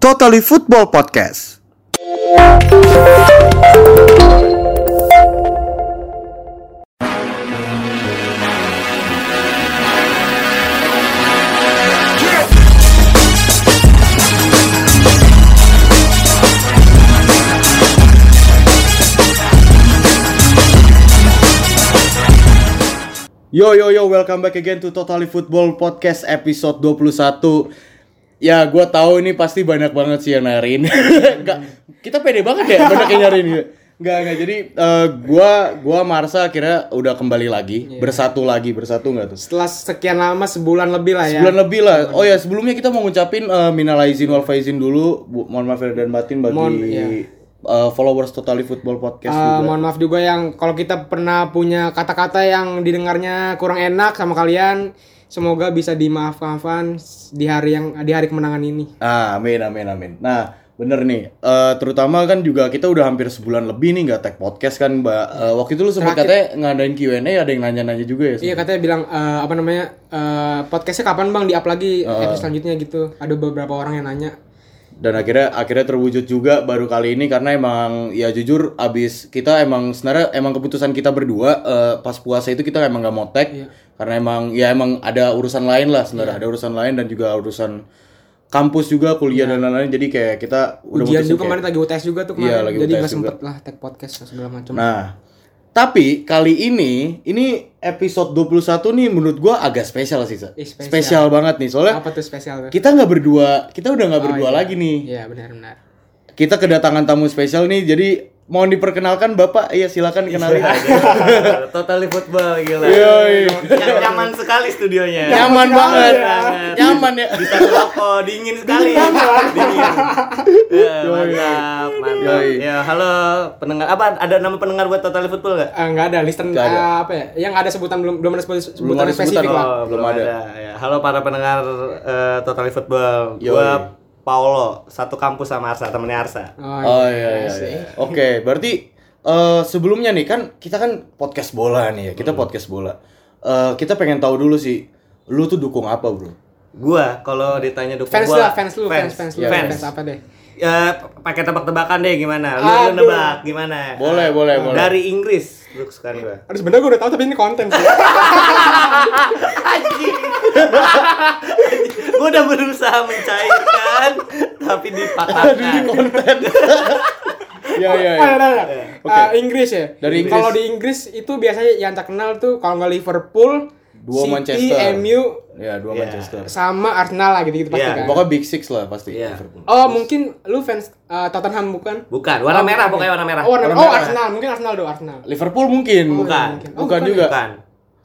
Totally Football Podcast. Yo yo yo, welcome back again to Totally Football Podcast episode 21. Ya, gua tahu ini pasti banyak banget sih yang nyariin. Enggak, kita pede banget ya banyak yang nyariin. Enggak, enggak. Jadi eh, gua gua Marsa akhirnya udah kembali lagi, bersatu lagi, bersatu enggak tuh? Setelah sekian lama sebulan lebih lah ya. Sebulan lebih lah. Oh ya, sebelumnya kita mau ngucapin eh, minal aizin wal faizin dulu. Bu, mohon maaf dan batin bagi Mohon, iya. eh, followers Totally Football Podcast Eh, juga. mohon maaf juga yang kalau kita pernah punya kata-kata yang didengarnya kurang enak sama kalian, semoga bisa dimaafkan di hari yang di hari kemenangan ini. Ah, amin, amin, amin. Nah, bener nih. Eh, terutama kan juga kita udah hampir sebulan lebih nih nggak tag podcast kan, Mbak. Eh, waktu itu lu sempat katanya ngadain Q&A, ada yang nanya-nanya juga ya. Iya katanya bilang eh, apa namanya eh, podcastnya kapan bang di up lagi episode selanjutnya gitu. Ada beberapa orang yang nanya. Dan akhirnya akhirnya terwujud juga baru kali ini karena emang ya jujur abis kita emang sebenarnya emang keputusan kita berdua eh, pas puasa itu kita emang nggak mau tag Iya. karena emang ya emang ada urusan lain lah sebenarnya ada urusan lain dan juga urusan kampus juga kuliah dan lain-lain jadi kayak kita udah Ujian juga kayak- kemarin lagi UTS juga tuh Iya, kemarin. lagi Jadi nggak juga. sempet lah tag podcast segala macam. Nah, tapi kali ini ini episode 21 nih menurut gua agak spesial sih, Sa. Spesial. Spesial banget nih soalnya apa tuh spesial tuh? kita nggak berdua, kita udah nggak berdua iya. lagi nih. Iya benar-benar. Kita kedatangan tamu spesial nih, jadi mohon diperkenalkan Bapak. Iya, silakan kenalin. Totally football gila. Yoi. Yang nyaman sekali studionya. Nyaman banget. Banget. Nyaman ya. Di satu toko dingin sekali. dingin. Ya, mantap, mantap. Yoi. Ya, halo pendengar. Apa ada nama pendengar buat Totally Football nggak? Eh, nggak ada listen Nggak ada. eh, apa ya? Yang ada sebutan belum belum ada sebut- sebutan ada sebutan, spesifik Pak. lah. Oh, belum belum ada. ada. Ya, halo para pendengar eh, Totally Football. Yoi. Gua Paulo, satu kampus sama Arsa, temennya Arsa. Oh iya iya. iya. Oke, berarti eh, sebelumnya nih kan kita kan podcast bola nih ya. Kita podcast bola. Eh, kita pengen tahu dulu sih, lu tuh dukung apa, Bro? Gua kalau ditanya dukung Fans gua, lah, fans lu, fans, fans, lu, Iya, fans, fans. apa deh? Ya, pakai tebak-tebakan deh gimana? Lu, lu nebak gimana? Boleh, boleh, boleh. Dari Inggris, lu kesukaan gua. Aduh sebenarnya gue udah tahu tapi ini konten sih. gue udah berusaha mencairkan tapi dipatahkan konten. Ya ya Oh, ya. ada, ada. Oke. Eh, Inggris ya. Dari Inggris. Kalau di Inggris itu biasanya yang terkenal tuh kalau nggak Liverpool, Dua City, Manchester. MU, Ya, dua Iya. Manchester. sama Arsenal lah gitu-gitu pasti Iya, kan. Pokoknya Big Six lah pasti. Iya. Liverpool. Oh mungkin lu fans eh, Tottenham bukan? bukan warna Oh, merah bukan. pokoknya warna merah Oh, warna, Warna oh merah. Arsenal, mungkin Arsenal do Arsenal. Liverpool mungkin. Oh, bukan. mungkin. Bukan, Oh, bukan juga. bukan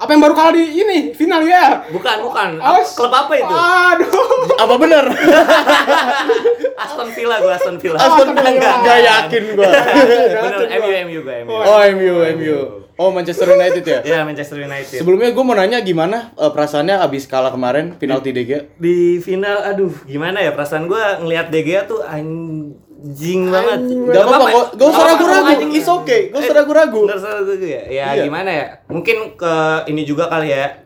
Apa yang baru kalah di ini final ya? bukan bukan Awas. klub apa itu Aduh. Apa bener? Aston Villa gue Aston Villa Aston Villa Villa. nggak yakin gua. bener MU MU gue MU Oh MU MU. Oh Manchester United ya. ya Manchester United Sebelumnya gue mau nanya gimana eh, perasaannya abis kalah kemarin penalti DG? di final aduh gimana ya perasaan gue ngelihat Gea tuh anjing banget Gak apa-apa, gak, gak usah ragu-ragu, anjing. it's okay, gak usah ragu-ragu. Nggak usah ragu ya. Ya Iya. gimana ya? Mungkin ke ini juga kali ya.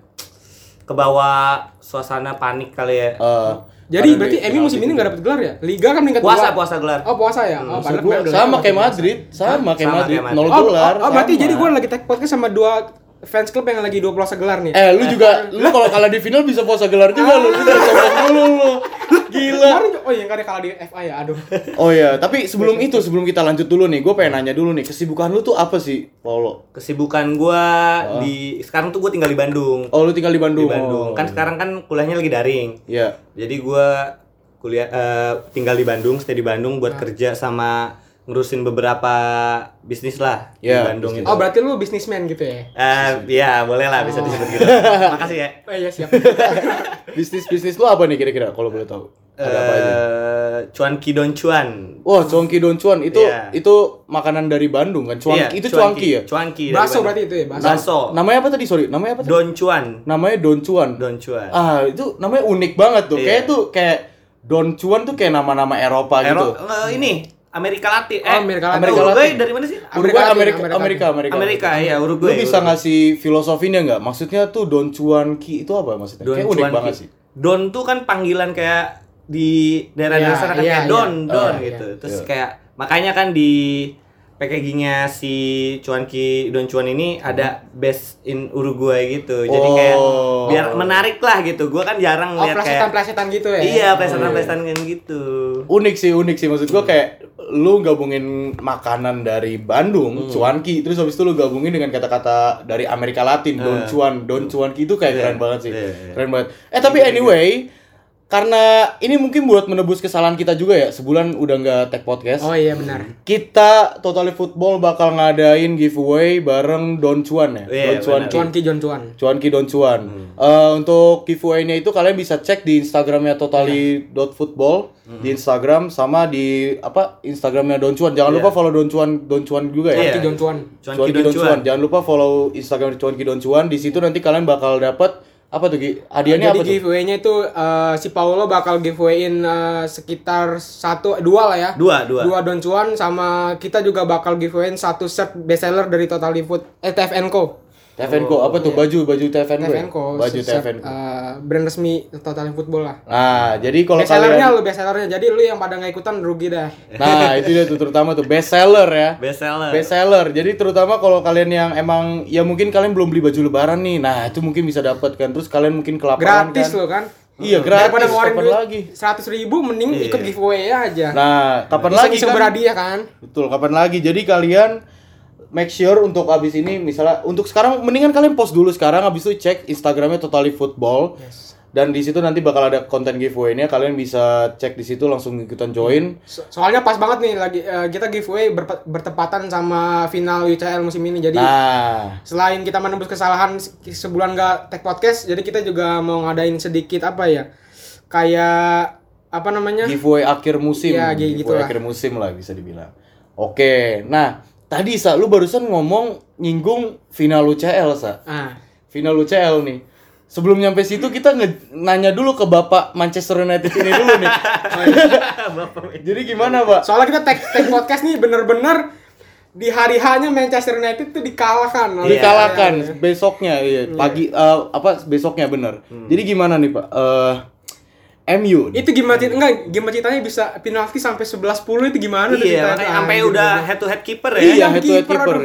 Ke bawah suasana panik kali ya. Eh, Jadi berarti MU penalti musim ini juga. nggak dapat gelar ya? Liga kan meningkat Puasa dua. puasa gelar. Oh puasa ya? Oh, padahal kemarin udah sama kayak puasa. Madrid, sama kayak Madrid, kayak Madrid. nol Oh, gelar. oh, oh, berarti jadi gue lagi tag podcast sama dua fans club yang lagi dua puasa gelar nih. Eh, lu juga, lu kalau kalah di final bisa puasa gelar juga lu, lu jangan sombong dulu lu. Gila. Oh iya nggak ada kalah di FA ya, aduh. Oh ya, tapi sebelum itu, sebelum kita lanjut dulu nih, gue pengen nanya dulu nih, kesibukan lu tuh apa sih, Paulo? Kesibukan gua di sekarang tuh gua tinggal di Bandung. Oh, lu tinggal di Di Bandung. Bandung. Oh. Kan sekarang kan kuliahnya lagi daring. Iya. Jadi gua kuliah eh, tinggal di Bandung, stay di Bandung buat kerja sama ngurusin beberapa bisnis lah Ya, di Bandung itu. Oh berarti lu bisnismen gitu ya? Eh, ya boleh lah bisa disebut gitu. Makasih ya. Oh iya siap. Bisnis-bisnis lu apa nih kira-kira kalau boleh tahu? Ada apa aja? Eh, cuan Kidon Cuan. Wah, cuanki don cuan itu Iya. itu makanan dari Bandung kan? Cuanki itu cuanki ya? Cuanki. dari Bakso Bandung. berarti itu ya, bakso. Bakso. Namanya apa tadi? Sorry, namanya apa tadi? Don Cuan. Namanya don cuan. Don Cuan. Ah, itu namanya unik banget tuh. Iya. Kayak tuh kayak don cuan tuh kayak nama-nama Eropa gitu. Ero- eh, ini Amerika Latin. Eh, Oh, Amerika Latin. Amerika Uruguay Latin. dari mana sih? Uruguay, Amerika Amerika, Amerika, Amerika, Amerika, iya, Lu Uruguay. bisa Uruguay. ngasih filosofinya nggak? Maksudnya tuh Don Cuan Ki itu apa maksudnya? Don kayak unik banget Ki. sih. Don tuh kan panggilan kayak di daerah-daerah Iya, sana kan iya, kayak iya. don don Ah, gitu. Terus kayak makanya kan di packagingnya si Cuanki Don Cuan ini ada base in Uruguay gitu. Jadi Oh. kayak biar menarik lah gitu. Gua kan jarang Oh, lihat kayak plesetan-plesetan gitu ya. Iya, plesetan-plesetan kan gitu. unik sih unik sih maksud gua kayak lu gabungin makanan dari Bandung cuanki terus habis itu lu gabungin dengan kata-kata dari Amerika Latin don cuan don cuanki itu kayak Iya, keren banget sih iya, iya. keren banget eh tapi anyway karena ini mungkin buat menebus kesalahan kita juga ya sebulan udah nggak tag podcast Oh iya benar. kita Totally Football bakal ngadain giveaway bareng Don Cuan ya Iya, Don Cuan. Cuan Ki Jon Cuan. Cuan Ki Don Cuan. Eh, untuk giveaway-nya itu kalian bisa cek di Instagramnya totally.football di Instagram sama di apa Instagramnya Don Cuan. Jangan lupa follow Don Cuan Don Cuan juga ya. Iya. Ki Jon Cuan. Cuan Cuan Ki Don Don Cuan. Cuan. Jangan lupa follow Instagram Cuan Ki Don Cuan. Di situ nanti kalian bakal dapat apa tuh Gi? Hadiahnya apa giveaway-nya itu eh, si Paulo bakal giveawayin eh, sekitar satu dua lah ya. Dua, dua. Dua Don Cuan sama kita juga bakal giveawayin satu set bestseller dari Totally Food eh TFN Co. TFN Co. apa tuh baju baju TFN Co. ya? TFN Co. Baju Co. eh, brand resmi Totally Football lah. Nah, jadi kalau Bestsellernya kalian lu bestsellernya. Jadi lu yang pada nggak ikutan rugi dah. Nah, itu dia tuh terutama tuh best seller ya. Best seller. Best seller. Jadi terutama kalau kalian yang emang ya mungkin kalian belum beli baju lebaran nih. Nah, itu mungkin bisa dapat kan. Terus kalian mungkin kelaparan Gratis kan. lo kan. Iya, gratis. Daripada ngeluarin duit lagi? seratus ribu mending ikut giveaway aja. Nah, kapan Bisa lagi iseng kan? berhadiah kan. Betul, kapan lagi? Jadi kalian make sure untuk abis ini misalnya untuk sekarang mendingan kalian post dulu sekarang abis itu cek Instagramnya Totally Football. Dan di situ nanti bakal ada konten giveaway-nya. Kalian bisa cek di situ langsung ikutan join. So- soalnya pas banget nih lagi eh, kita giveaway berpe- bertepatan sama final UCL musim ini. Jadi Nah, selain kita menembus kesalahan se- sebulan gak tag podcast, jadi kita juga mau ngadain sedikit apa ya? Kayak apa namanya? giveaway akhir musim. Iya, gi- giveaway gitulah. akhir musim lah bisa dibilang. Oke, nah tadi sa lu barusan ngomong nyinggung final UCL sa. Ah. Final UCL nih. Sebelum nyampe situ kita nge- nanya dulu ke Bapak Manchester United ini dulu nih. Jadi gimana, Pak? Soalnya kita tag tag podcast nih bener-bener di hari hanya Manchester United tuh dikalahkan. oleh- Dikalahkan Iya, iya. besoknya, iya. Pagi eh, apa besoknya bener. Jadi gimana nih, Pak? Eh MU. Itu gimana cer- enggak gimana ceritanya bisa penalti sampai 11-10 itu gimana tuh Iya, ceritanya? makanya sampai Anjir, udah head to head keeper ya. Iya, Yang head to head keeper.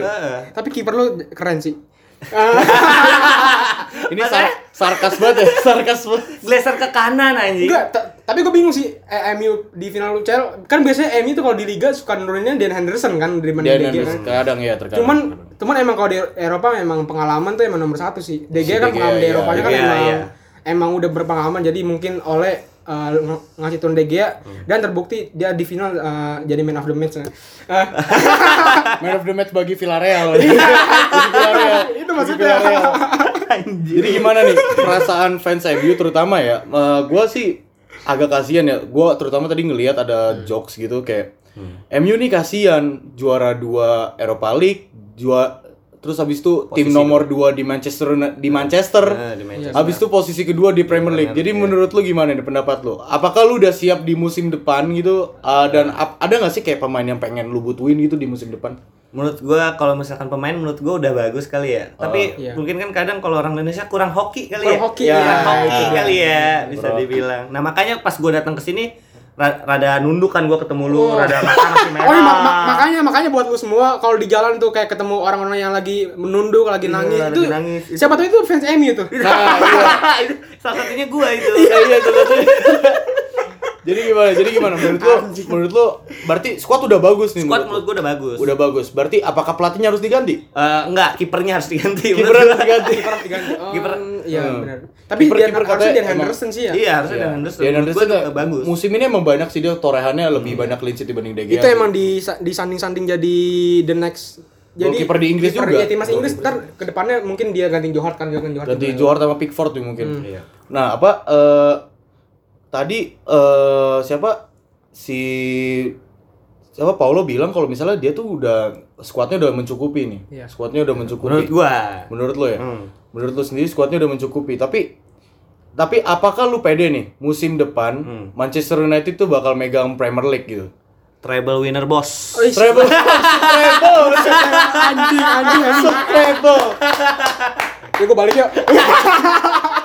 Tapi kiper lu keren sih. Ini sar- sarkas banget ya, sarkas banget. Glaser ke kanan anjing. Enggak, ta- tapi gue bingung sih eh, MU di final UCL kan biasanya MU tuh kalau di liga suka nuruninnya Dan Henderson kan dari mana Dan kan. kadang ya terkadang. Cuman cuman emang kalau di Eropa memang pengalaman tuh emang nomor satu sih. DG Si kan DG, pengalaman di iya, Eropanya kan iya, emang iya. emang udah berpengalaman jadi mungkin oleh eh, ng- ngasih turun De Gea dan terbukti dia di final eh, jadi man of the match. Eh, Man of the match bagi Villarreal. Bagi Villarreal. Itu maksudnya. Villarreal. Jadi gimana nih perasaan fans MU terutama ya? Eh, gua sih agak kasihan ya. Gua terutama tadi ngelihat ada jokes gitu kayak MU nih kasihan juara dua Europa League, juara terus habis itu tim nomor 2 di Manchester di Manchester. Nah, di Manchester. Habis itu posisi kedua di Premier League. Jadi menurut lu gimana nih pendapat lu? Apakah lu udah siap di musim depan gitu? Uh, dan ap- ada nggak sih kayak pemain yang pengen lu butuhin gitu di musim depan? Menurut gua kalau misalkan pemain menurut gua udah bagus kali ya. Tapi Iya. mungkin kan kadang kalau orang Indonesia kurang hoki kali Kurang ya. hoki, Kurang ya, hoki itu dia. kali ya bisa Bro. dibilang. Nah, makanya pas gua datang ke sini rada nunduk kan gua ketemu lu, Oh. rada mata masih merah. Oh, ini ma- ma- makanya makanya buat lu semua kalau di jalan tuh kayak ketemu orang-orang yang lagi menunduk, lagi nangis lagi itu nangis. siapa tuh itu fans MU tuh. Nah, iya. Itu salah satunya gua itu. Iya, iya, salah satunya. Jadi gimana? Jadi gimana menurut lu? Menurut lu berarti squad udah bagus nih Squad menurut gua udah bagus. Udah bagus. Berarti apakah pelatihnya harus diganti? Eh, enggak, kipernya harus diganti. Kiper harus diganti. Kiper diganti. Oh, Kiper- Iya Hmm. benar. Tapi Kiper- dia kiper harusnya katanya Dan Henderson sih ya. Iya, harusnya Dan Henderson. Dan Henderson gua ya, juga bagus. musim ini emang banyak sih dia torehannya lebih banyak clean sheet dibanding De Gea. Itu emang di disanding-sanding jadi the next jadi Goalkeeper di Inggris kiper- juga. Ya, timnas Inggris ntar ke depannya mungkin dia ganti Johar kan ganti Johar. ganti. Johar sama Pickford tuh mungkin. Iya. Nah, apa eh tadi eh siapa si siapa Paulo bilang kalau misalnya dia tuh udah skuadnya udah mencukupi nih. Iya. Skuadnya udah mencukupi. Menurut gua. Menurut lo ya? Hmm. Menurut lo sendiri skuadnya udah mencukupi. Tapi tapi apakah lu pede nih musim depan Hmm. Manchester United tuh bakal megang Premier League gitu? Treble winner bos. Treble, treble, anjing anjing anjing. treble. Ya gue balik ya.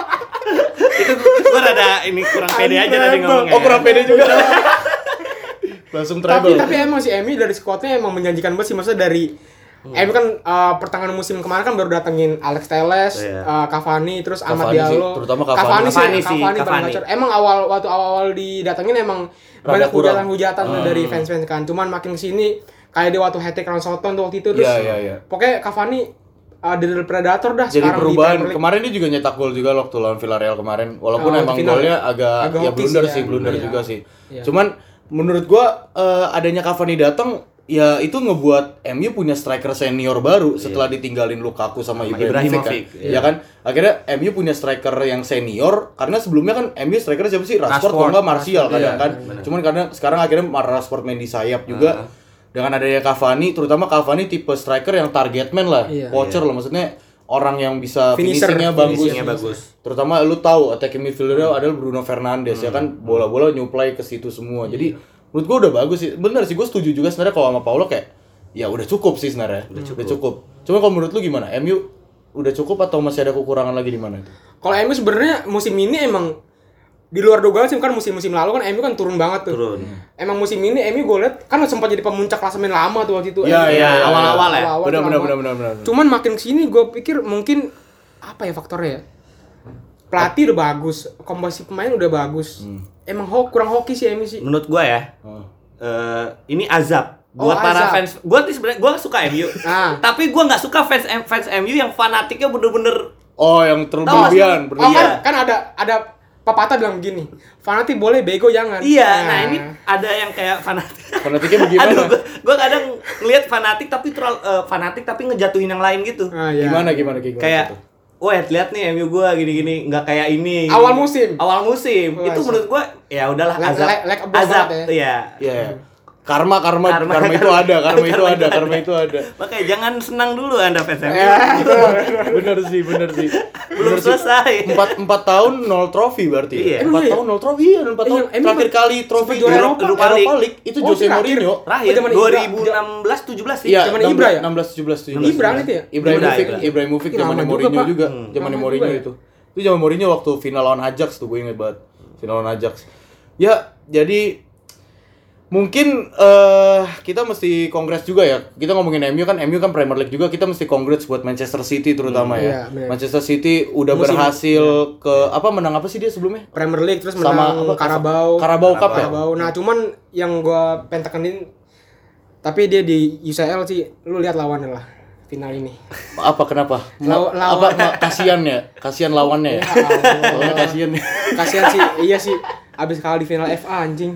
itu gua rada ini kurang pede aja tadi ngomongnya. Oh, kurang pede juga. Langsung tapi treble. tapi emang si Emi dari squadnya emang menjanjikan banget sih maksudnya dari Emi kan uh, pertengahan musim kemarin kan baru datengin Alex Teles, Iya. uh, Cavani, terus Ahmad Diallo. terutama Cavani. Cavani, sih, Cavani sih, Cavani, Cavani. Emang awal waktu awal-awal didatengin emang Rada banyak hujatan-hujatan tuh dari fans-fans kan. Cuman makin ke sini kayak dia waktu lawan Soton tuh waktu itu terus. Iya, iya, iya. Pokoknya Cavani uh, dari Predator dah Jadi sekarang di perubahan. League. Kemarin dia juga nyetak gol juga waktu lawan Villarreal kemarin. Walaupun Oh, emang final. golnya agak, Agak ya blunder sih sih, ya. blunder Iya. juga sih. Iya. Cuman menurut gua eh, adanya Cavani datang ya itu ngebuat MU punya striker senior baru setelah ditinggalin Lukaku sama, Sama Ibrahimovic, kan. Iya. Ya kan? Akhirnya MU punya striker yang senior karena sebelumnya kan MU striker siapa sih? Rashford Rashford, kalau enggak Martial Rashford, kadang iya, kan. benar. Cuman karena sekarang akhirnya Rashford main di sayap juga. Dengan adanya Cavani, terutama Cavani tipe striker yang target man lah, Iya. poacher lah maksudnya orang yang bisa Finisher, finishingnya bagus. finishingnya bagus. Terutama lu tahu attacking midfielder adalah Bruno Fernandes ya kan bola-bola nyuplai ke situ semua. Jadi menurut gua udah bagus sih. Bener sih gua setuju juga sebenarnya kalau sama Paulo kayak ya udah cukup sih sebenarnya. Udah cukup. Cuma kalau menurut lu gimana? MU udah cukup atau masih ada kekurangan lagi di mana itu? Kalau MU sebenarnya musim ini emang di luar dugaan sih kan musim-musim lalu kan MU kan turun banget tuh. Turun. Emang musim ini MU gue liat kan sempat jadi pemuncak klasemen lama tuh waktu itu. Iya, iya, iya, awal-awal ya. Awal-awal Benar benar benar benar benar. Cuman makin ke sini gue pikir mungkin apa ya faktornya ya? Pelatih udah bagus, komposisi pemain udah bagus. Hmm. Emang ho kurang hoki sih MU sih. Menurut gua ya, Oh. eh, ini azab Oh, buat para azab. fans. Gua tuh sebenarnya gua suka MU. Ah. Tapi gua nggak suka fans fans MU yang fanatiknya bener-bener Oh, yang nggak sih? Oh kan, Iya. kan ada ada pepatah bilang begini, fanatik boleh bego jangan. Iya, nah ini ada yang kayak fanatik. Fanatiknya bagaimana? Aduh, gua, gua kadang ngelihat fanatik tapi terlalu eh, fanatik tapi ngejatuhin yang lain gitu. Ah, iya. Gimana gimana gimana? Kayak Wah, lihat nih MU gua gini-gini, nggak kayak ini. Awal musim. Awal musim. Wah, itu menurut gua ya udahlah azab. like- like azab. banget Iya. Iya. Karma, karma, karma, Karma, itu karma. ada, karma itu Karma ada, itu karma ada. itu ada. Makanya jangan senang dulu Anda fans MU. bener sih, bener sih. Belum Bener selesai. Empat, empat tahun nol trofi berarti. Iya. Empat iya? tahun nol trofi iya, empat Iya, tahun. emang Terakhir kali trofi juara Eropa, Eropa Eropa League. League itu Oh, Jose terakhir. Mourinho. Terakhir zaman Ibra. 2016 17 sih. Iya, Zaman 16, Ibra ya? 16 17 17. Ibra itu ya? Ibrahimovic, Ibra, Ibra. Ibrahimovic zaman Mourinho juga, Hmm. zaman Mourinho ya? itu. Itu zaman Mourinho waktu final lawan Ajax tuh gue inget banget. Final lawan Ajax. Ya, jadi mungkin eh kita mesti kongres juga ya. Kita ngomongin MU kan, MU kan Premier League juga. Kita mesti kongres buat Manchester City terutama Hmm, ya. iya, bener. Manchester City udah Musim- berhasil ke apa menang apa sih dia sebelumnya? Premier League terus Sama menang apa? Carabao. Carabao Cup ya? Carabao. Nah, cuman yang gua pengen tekenin tapi dia di UCL sih lu lihat lawannya lah final ini. Apa kenapa? Law- lawan- apa kasihan ya? Kasihan lawannya ya? Lawannya kasihan ya. Kasihan sih, iya sih. Abis kalah di final FA anjing.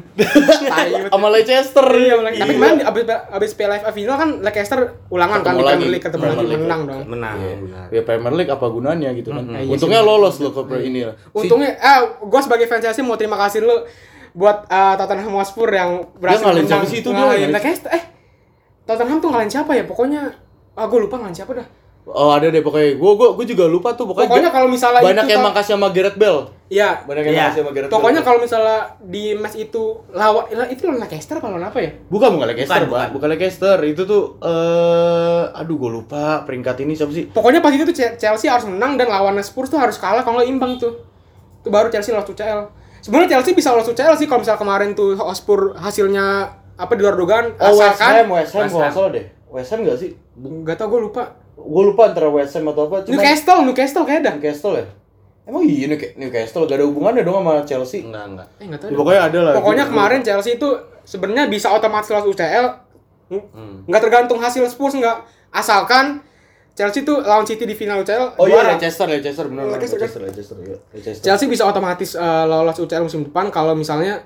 Sama Leicester. Iya, lagi. Tapi kemarin abis abis Piala FA final kan Leicester ulangan kan di. Premier League ketemu lagi menang dong. Menang, Iya. benar. Ya Premier League apa gunanya gitu kan. Iya Untungnya sih. lolos loh ke pre- ini lah. Si- Untungnya, eh, gue sebagai fans Chelsea mau terima kasih lu buat eh, Tottenham Hotspur yang berhasil ngalahin menang. siapa sih itu dia? Ngalahin Ngalahin- Leicester. Eh, Tottenham tuh ngalahin siapa ya? Pokoknya, ah gue lupa ngalahin siapa dah. Oh ada deh pokoknya. Gue gua, gua juga lupa tuh pokoknya. Pokoknya kalau misalnya banyak itu yang makasih sama Gareth Bale. Iya. Banyak yang Iya. makasih sama Gareth Bale. Pokoknya kalau misalnya di match itu lawan itu lawan Leicester apa lawan apa ya? bukan bukan Leicester, Bukan, bukan. Bukan Leicester. Itu tuh eh aduh gue lupa peringkat ini siapa sih? Pokoknya pas itu tuh Chelsea harus menang dan lawan Spurs tuh harus kalah kalau imbang tuh. Itu baru Chelsea lolos UCL. Sebenarnya Chelsea bisa lolos UCL sih kalau misal kemarin tuh Hotspur hasilnya apa di luar dugaan Oh West asalkan Ham, West Ham West Ham. salah deh. West Ham nggak sih? nggak tau gue lupa. Gue lupa antara West Ham atau apa. Cuma Newcastle, Newcastle kayak dah. Newcastle ya. Emang iya Newca- Newcastle gak ada hubungannya dong sama Chelsea. Enggak, enggak. Eh nggak tahu. Ya, pokoknya ada lah. Pokoknya kemarin Chelsea itu sebenarnya bisa otomatis lolos UCL. Hmm. Nggak tergantung hasil Spurs nggak. Asalkan Chelsea tuh lawan City di final UCL. Oh iya. Leicester, Leicester benar Leicester, Leicester, Leicester, iya. Leicester. Chelsea bisa otomatis eh, lolos UCL musim depan kalau misalnya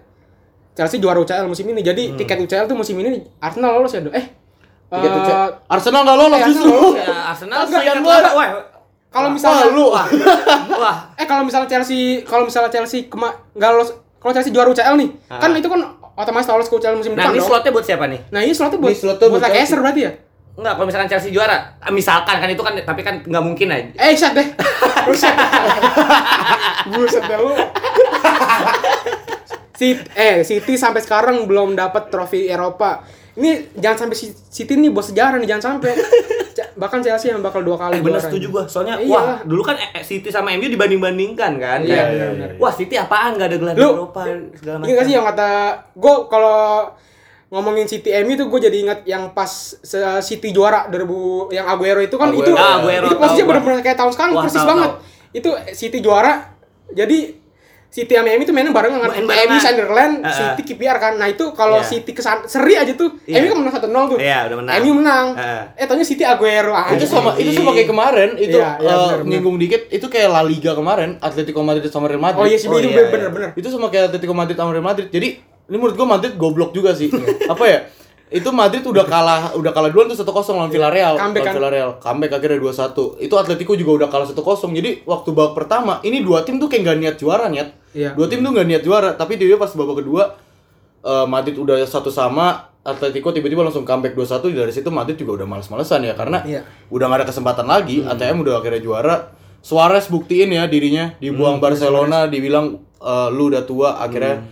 Chelsea juara UCL musim ini. Jadi tiket UCL tuh musim ini Arsenal lolos ya, Do? Eh. Tiket eh, UCL. Arsenal nggak lolos eh, justru. Ya? Ya, Arsenal banget. lama. Wah, kalau misalnya lu. wah. eh kalau misalnya Chelsea kalau misalnya Chelsea kema nggak lolos kalau Chelsea juara UCL nih, Ah. kan itu kan otomatis lolos ke UCL musim Nah, depan ini dong. slotnya buat siapa nih? Nah, ini slotnya buat Ini slotnya buat buat Leicester berarti ya? Enggak, kalau misalkan Chelsea juara, misalkan kan itu kan tapi kan nggak mungkin aja. Eh, shut deh. Buset. Buset dah lu. City, eh City sampai sekarang belum dapat trofi Eropa. Ini jangan sampai Si- City nih buat sejarah nih jangan sampai. Bahkan Chelsea yang bakal dua kali Eh bener setuju gua. Soalnya Iya. wah, dulu kan eh, eh, City sama MU dibanding-bandingkan kan. Iya, Kayak, iya, iya. Wah, City apaan enggak ada gelar di Lu, Eropa segala Ini gak sih yang kata gue kalau ngomongin City MU tuh gue jadi ingat yang pas City juara 2000 yang Aguero itu kan Aguero. itu Ah, Aguero, itu posisinya tahu gua. benar-benar kayak tahun sekarang Wah, persis tahu, banget. Itu City juara jadi City sama MU itu mainnya bareng kan. Main. MU Sunderland, Ah, ah. City KPR kan. Nah, itu kalau Iya. City kesan seri aja tuh. Iya. MU kan menang 1-0 tuh. Iya, udah menang. MU menang. Ah. Eh, taunya City Aguero aja. itu sama itu sama kayak kemarin itu Iya, iya, eh, benar, benar. nyinggung dikit itu kayak La Liga kemarin Atletico Madrid sama Real Madrid Oh iya sih Oh, itu iya, iya. bener-bener. itu sama kayak Atletico Madrid sama Real Madrid jadi ini menurut gua Madrid goblok juga sih apa ya itu Madrid udah kalah udah kalah duluan tuh 1-0 lawan Villarreal. Comeback lawan kan? Villarreal. Comeback akhirnya 2-1 itu Atletico juga udah kalah 1-0 jadi waktu babak pertama ini dua tim tuh kayak gak niat juara niat Iya. dua tim tuh gak niat juara tapi dia pas babak kedua eh, Madrid udah satu sama Atletico tiba-tiba langsung comeback 2-1 dari situ Madrid juga udah males-malesan ya karena Iya. udah gak ada kesempatan lagi. ATM udah akhirnya juara. Suarez buktiin ya dirinya dibuang Barcelona dibilang eh, lu udah tua akhirnya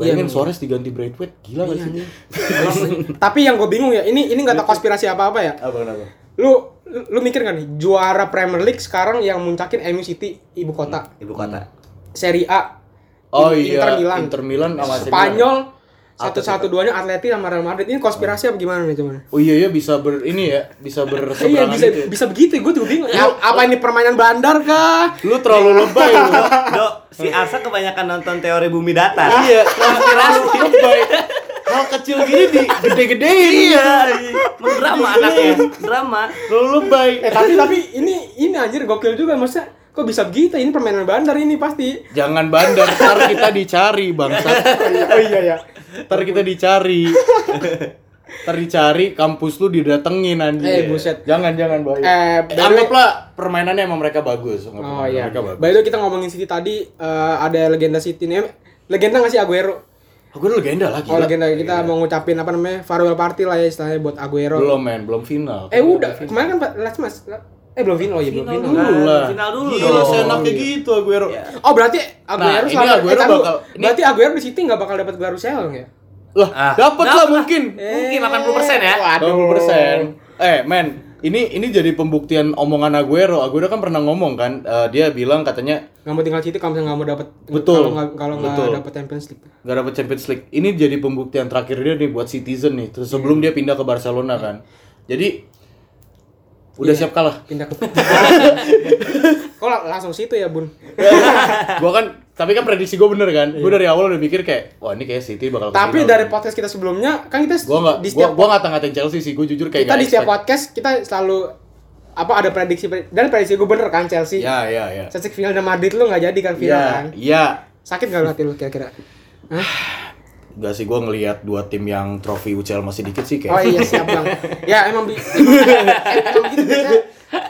bayangin Suarez diganti Braithwaite gila gak sih Tapi yang gue bingung ya, ini ini nggak tahu konspirasi apa-apa ya. apa kenapa Lu lu, mikir kan nih, juara Premier League sekarang yang muncakin MU City ibu kota. Ibu kota. Serie A. oh Inter iya Milan. Inter Milan sama AC Milan. Spanyol satu satu duanya Atleti sama Real Madrid ini konspirasi apa gimana nih cuman? oh iya ya bisa ber ini ya bisa Iya berseberangan bisa gitu ya. bisa begitu gue juga bingung. Ya, apa ini permainan bandar kah? lu terlalu lebay lu Dok, si Arsa kebanyakan nonton teori bumi datar. iya konspirasi lebay hal kecil gini di gede-gedein Iya, emang drama anaknya, drama. terlalu lebay Eh tapi tapi ini ini anjir gokil juga masa kok bisa begitu ini permainan bandar ini pasti. Jangan bandar, ntar kita dicari bangsat. oh iya ya. Ntar kita dicari. Ntar dicari, kampus lu didatengin Eh, anjir. buset. Jangan, jangan bahaya. Eh, way- Anggaplah permainannya emang mereka bagus. Oh iya. Mereka bagus. By the way kita ngomongin City tadi eh, ada legenda City nih. Legenda nggak sih Aguero? Udah legenda lagi. Oh legenda kita mau ngucapin apa namanya farewell party lah ya istilahnya buat Aguero. Belum men, belum final. Eh udah kemarin kan last mas. Eh belum final oh iya belum Final final. dulu. Dulu lah. Final dulu Gila, dong. seenaknya gitu Aguero. Oh berarti Aguero Nah, ini selama Aguero eh, tahu, bakal- ini- berarti Aguero di City nggak bakal dapat gelar UCL dong ya? Lah, Ah, dapat lah dapat lah. mungkin. Mungkin 80% ya. Waduh. 80%. Eh, men, ini ini jadi pembuktian omongan Aguero. Aguero kan pernah ngomong kan, eh, dia bilang katanya Nggak mau tinggal City kalau misalnya nggak mau dapat Betul. kalau nggak dapat Champions League. nggak dapat Champions League. Ini jadi pembuktian terakhir dia nih buat Citizen nih. Terus sebelum dia pindah ke Barcelona kan. Jadi udah siap kalah. Pindah ke Kok lang- langsung situ ya bun? gua kan tapi kan prediksi gue bener kan. Gue dari awal udah mikir kayak wah ini kayak City bakal Tapi dari podcast kita sebelumnya kan kita gua nggak di gua setiap gua ngata-ngatain Chelsea sih. Gue jujur kayak kita di setiap podcast kita selalu apa ada prediksi dan prediksi gue bener kan Chelsea. Ya, ya, ya. Chelsea final dan Madrid lu nggak jadi kan final Iya, kan? iya. Sakit gak hati lu kira-kira? Hah? Gak sih, gue ngelihat dua tim yang trofi UCL masih dikit sih kayak. Oh iya siap bang. Ya emang bi- emang, emang gitu biasanya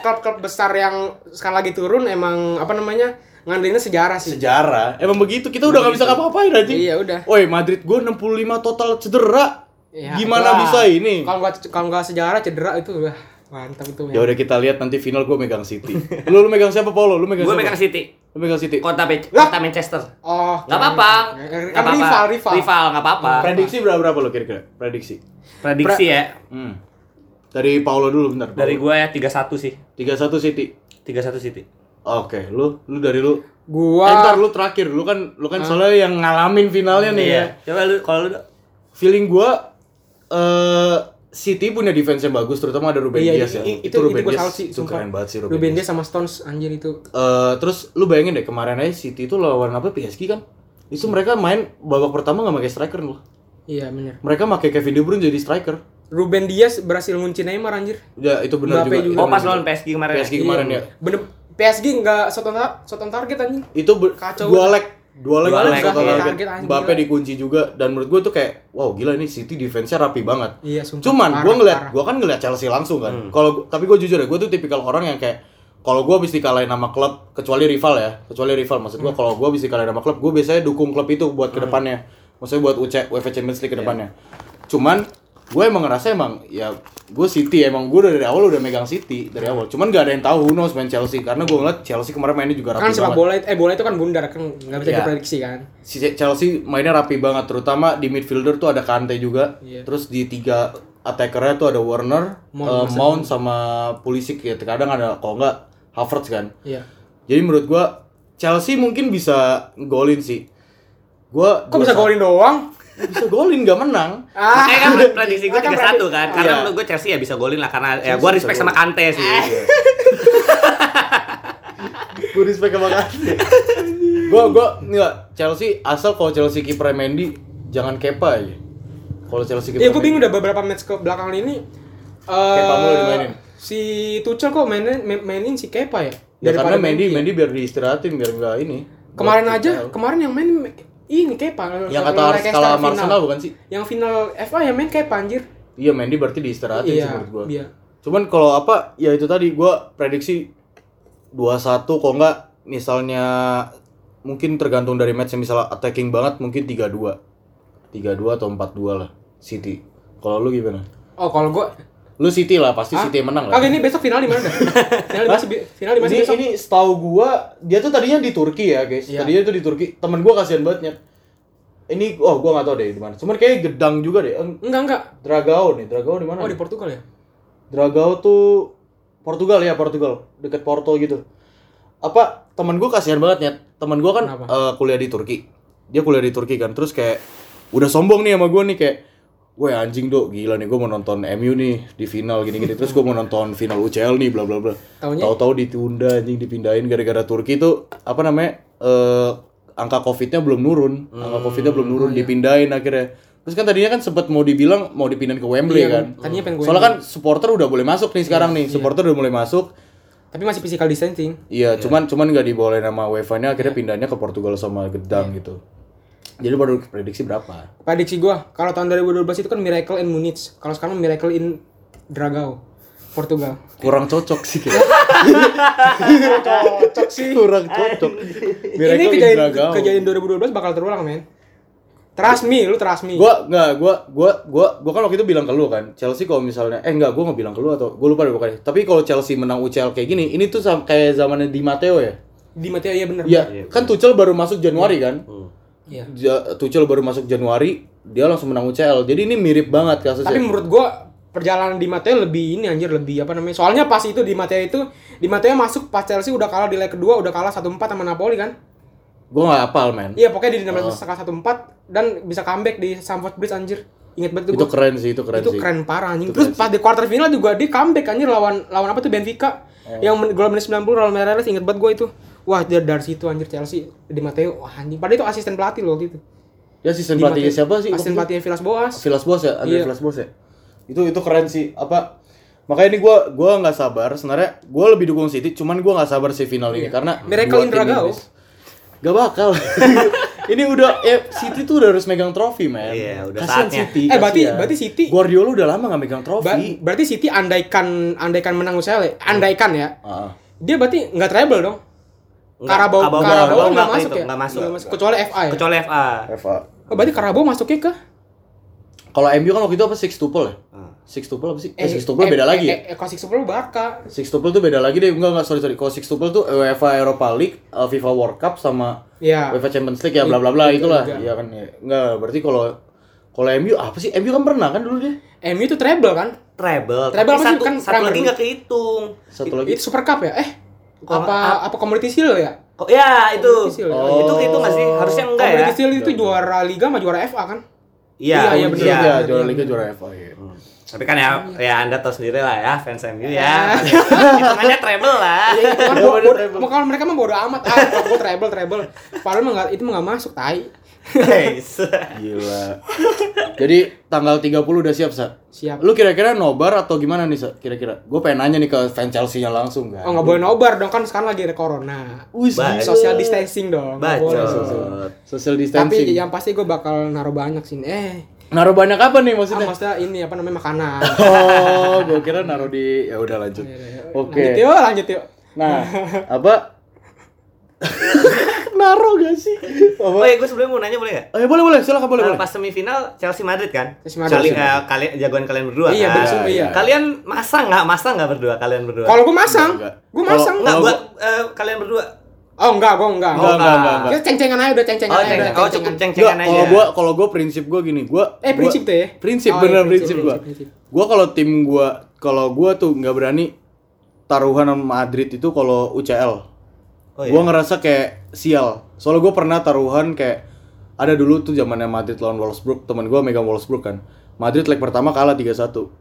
klub-klub besar yang sekarang lagi turun emang apa namanya ngandelinnya sejarah sih. Sejarah. Emang begitu. Kita udah gak bisa ngapa-ngapain aja. Iya, udah. Woi, Madrid gue 65 total cedera. Ya, Gimana bisa ini? Kalau nggak kalau nggak sejarah cedera itu udah mantap itu. Ya udah kita lihat nanti final gue megang City. lu lu megang siapa Paulo? Lu megang Gue siapa? megang City. Lu megang City. Kota, Be- Lah. kota Manchester. Oh, Gak apa-apa. Kan Nggak apa-apa. rival, rival. Rival, nggak apa-apa. Prediksi berapa berapa lo kira-kira? Prediksi. Prediksi ya. Hmm. Dari Paulo dulu bentar. Dari Paulo. gue ya 31 sih. 31 City. 31 City. Oke, lu lu dari lu. Gua Eh, ntar lu terakhir. Lu kan lu kan soalnya yang ngalamin finalnya nih ya. Iya. Coba lu kalau lu. Feeling gua eh City punya defense yang bagus, terutama ada Ruben Iya, Dias i- ya. itu itu, Ruben gue Dias sih, itu keren banget sih Ruben, Ruben Dias. Dias sama Stones anjir itu. Eh, terus lu bayangin deh kemarin aja City itu lawan apa PSG kan? Itu mereka main babak pertama nggak pakai striker loh. Iya bener. Mereka pakai Kevin De Bruyne jadi striker. Ruben Dias berhasil ngunci Neymar anjir. Ya itu benar juga. juga. Oh, pas Itu lawan benar. PSG kemarin. PSG kemarin Iya. ya. Bener PSG nggak shot on, tar- shot on target anjing. Itu Kacau dua leg, dua leg Dua leg, satu iya. Mbappe dikunci juga dan menurut gue tuh kayak wow gila ini City defense-nya rapi banget. Iya, sumpah. Cuman gue ngeliat. Hmm. gue kan ngeliat Chelsea langsung kan. Kalau tapi gue jujur ya, gue tuh tipikal orang yang kayak kalau gue habis dikalahin sama klub, kecuali rival ya, kecuali rival maksud Hmm. gue kalau gue habis dikalahin sama klub, gue biasanya dukung klub itu buat ke depannya. Maksudnya buat UC, UEFA Champions League ke depannya. Cuman gue emang ngerasa emang ya gue City emang gue dari awal udah megang City dari awal. Cuman gak ada yang tahu who knows main Chelsea karena gue ngeliat Chelsea kemarin mainnya juga rapi Kan sepak bola itu- eh bola itu kan bundar kan nggak bisa Iya. diprediksi kan. Si Chelsea mainnya rapi banget terutama di midfielder tuh ada Kante juga Iya. terus di tiga attacker-nya tuh ada Warner, Mount, eh, Mount sama Pulisic ya. Kadang ada kalau enggak Havertz kan. Iya. Jadi menurut gua Chelsea mungkin bisa golin sih. Gua Kok bisa golin doang? Bisa golin nggak menang. Ah. Makanya kan prediksi gue Kan 3-1 kan. Karena Iya. menurut gue Chelsea ya bisa golin lah karena ya gue bisa respect sama. Kante sih. gue respect sama Kante. gua gua nggak Chelsea asal kalau Chelsea kiper Mendy jangan Kepa aja. Kalau Chelsea kiper Iya, gue bingung udah beberapa match ke belakang ini. eh Kepa mulu dimainin. Si Tuchel kok mainin main- mainin si Kepa ya? Ya, karena main Mendy dia. Mendy biar diistirahatin biar nggak ini. Kemarin aja, kemarin yang main ini Kepa. yang Kalau kata skala final. Arsenal bukan sih? Yang final FA yang main Kepa anjir. Iya Mendy berarti diistirahatin sih Iya, menurut gua. iya. Cuman kalau apa ya itu tadi gua prediksi 2-1 kok enggak misalnya mungkin tergantung dari match misalnya attacking banget mungkin 3-2. 3-2 atau 4-2 lah City. Kalau lu gimana? Oh, kalau gua Lu City lah, pasti Hah? City yang menang lah. Kagak ini besok final di mana final di mana Final di mana sih Ini, besok? ini setahu gua dia tuh tadinya di Turki ya, guys. Iya. Tadinya tuh di Turki. Temen gua kasihan banget Nyet. Ini oh gua nggak tahu deh di mana. Cuman kayak gedang juga deh. Eng- Enggak, enggak. Dragao nih, Dragao di mana? Oh, nih? di Portugal ya? Dragao tuh Portugal ya Portugal deket Porto gitu apa teman gue kasihan banget ya teman gue kan Kenapa? eh, kuliah di Turki dia kuliah di Turki kan terus kayak udah sombong nih sama gue nih kayak Woi anjing dok, gila nih gue mau nonton MU nih di final gini-gini terus gue mau nonton final UCL nih bla bla bla. Tahu-tahu ditunda anjing dipindahin gara-gara Turki tuh apa namanya eh angka covidnya belum nurun, angka covidnya belum nurun dipindahin akhirnya. Terus kan tadinya kan sempat mau dibilang mau dipindahin ke Wembley Iya, kan. tadinya pengen Soalnya kan supporter udah boleh masuk nih sekarang nih, supporter udah mulai masuk. Tapi masih physical distancing. Iya, cuman cuman nggak dibolehin sama UEFA-nya akhirnya pindahnya ke Portugal sama Gedang gitu. Jadi baru prediksi berapa? Prediksi gua, kalau tahun 2012 itu kan Miracle in Munich. Kalau sekarang Miracle in Dragao, Portugal. Kurang cocok sih kayak. Cocok sih. Kurang cocok. Ini Miracle in kejadian Dragao. kejadian 2012 bakal terulang, men. Trust me, lu trust me. Gua nggak, gua gua gua gua kan waktu itu bilang ke lu kan, Chelsea kalau misalnya eh enggak, gua nggak bilang ke lu atau gua lupa deh pokoknya. Tapi kalau Chelsea menang UCL kayak gini, ini tuh sam- kayak zamannya Di Matteo ya. Di Matteo ya bener. Iya, kan Tuchel baru masuk Januari kan? Iya. Ja- Tuchel baru masuk Januari, dia langsung menang UCL. Jadi ini mirip banget kasusnya. Tapi menurut gua perjalanan di Matteo lebih ini anjir lebih apa namanya? Soalnya pas itu di Matteo itu di Matteo masuk pas Chelsea udah kalah di leg kedua udah kalah 1-4 sama Napoli kan? gua nggak hafal, men. Iya, pokoknya di 16 Oh. sekal 1-4 dan bisa comeback di Stamford Bridge anjir. Ingat banget tuh Itu gua. keren sih, itu keren itu sih. keren parah anjing. Itu Terus pas di quarter final juga dia comeback anjir lawan lawan apa tuh Benfica. Oh. Yang men- gol menit 90 Raul Meireles inget banget gue itu. Wah, dari, dari situ anjir Chelsea di Matteo. Wah, anjing. Padahal itu asisten pelatih loh waktu itu. Ya asisten pelatihnya siapa sih? Asisten pelatihnya Vilas Boas. Vilas Boas ya, Andre Iya. Vilas Boas ya. Itu itu keren sih. Apa makanya ini gua gua nggak sabar. Sebenarnya gua lebih dukung City, cuman gua nggak sabar sih final ini karena Iya. Miracle dua in tim Dragao. Inggris. Gak bakal. ini udah eh City tuh udah harus megang trofi, man. Iya, udah Kasian saatnya. City. Eh, berarti- kasian. berarti City- Guardiola udah lama gak megang Ba- trofi. berarti City andaikan andaikan menang UCL ya. Andaikan ya. Ah. Dia berarti nggak treble dong. Enggak, Karabau Karabau Karabau nggak masuk itu, ya? nggak masuk. Kecuali FA ya. Kecuali FA. FA. Oh, berarti Karabau masuknya ke Kalau MU kan waktu itu apa six tuple ya? Ah. Six tuple apa sih? Eh, six tuple beda eh, lagi ya? Eh, eh, kalau six tuple Barca. Six tuple tuh beda lagi deh. Enggak enggak sorry sorry. Kalau six tuple tuh UEFA Europa League, uh, FIFA World Cup sama Iya. UEFA Champions League ya bla bla bla Liga- itulah. Iya kan ya. Enggak, berarti kalau kalau MU apa sih? MU kan pernah kan dulu dia. MU itu treble kan? Treble. Treble apa sih? satu, Kan satu lagi League. nggak kehitung. Satu lagi. Itu Super Cup ya? Eh, Kalau- apa apa Community Shield ya? Kok ya itu. Community Shield. Oh. Itu itu nggak sih? Harusnya enggak ya? Community Shield itu juara Liga sama juara FA kan? Iya, Iya, iya, bener. Iya, Iya, juara iya, Liga iya. juara FA ya. Tapi kan ya, ya Anda tahu sendiri lah ya, fans MU Iya. ya. Hitungannya treble lah. Ya itu kan Iya, bo- bo- mau kalau mereka mah bodo amat ah kalau gua treble treble padahal mah itu mah nggak masuk tai Guys. Gila. Jadi tanggal 30 udah siap, Sa? siap Lu kira-kira nobar atau gimana nih, Sa? Kira-kira. Gue pengen nanya nih ke fans Chelsea-nya langsung kan. oh nggak boleh nobar dong kan sekarang lagi ada corona Wih, social distancing dong boleh social. Bacot. Social tapi distancing. yang pasti gue bakal naruh banyak sih eh Naruh banyak apa nih ah, maksudnya? maksudnya ini apa namanya makanan Oh, gue kira naruh di ya udah lanjut. Oke. lanjut yuk lanjut yuk Nah, apa? Naruh gak sih? Apa? Oh iya, gue sebelumnya mau nanya boleh nggak? Oh, ya boleh boleh, silakan boleh Eh, boleh. pas semifinal Chelsea Madrid kan? Chelsea Madrid. Kali- eh, kalian jagoan kalian berdua Iya, kan? bener iya. Kalian masang nggak? Masang nggak berdua kalian berdua? kalau gue masang gue masang Enggak Kalau buat eh, kalian berdua. Oh enggak, gua enggak. Enggak, enggak, enggak, enggak. Kita ceng-cengan aja udah ceng-cengan Oh, aja. ceng oh cukup ceng-cengan. aja. kalau gua kalau gua prinsip gua gini, gua Eh, prinsip tuh ya? Prinsip Oh, bener iya, prinsip, prinsip, gua. prinsip, prinsip. Gua kalau tim gua kalau gua tuh nggak berani taruhan sama Madrid itu kalau UCL. Oh, iya. Gua ngerasa kayak sial. Soalnya gua pernah taruhan kayak ada dulu tuh zamannya Madrid lawan Wolfsburg, teman gua megang Wolfsburg kan. Madrid leg pertama kalah 3-1.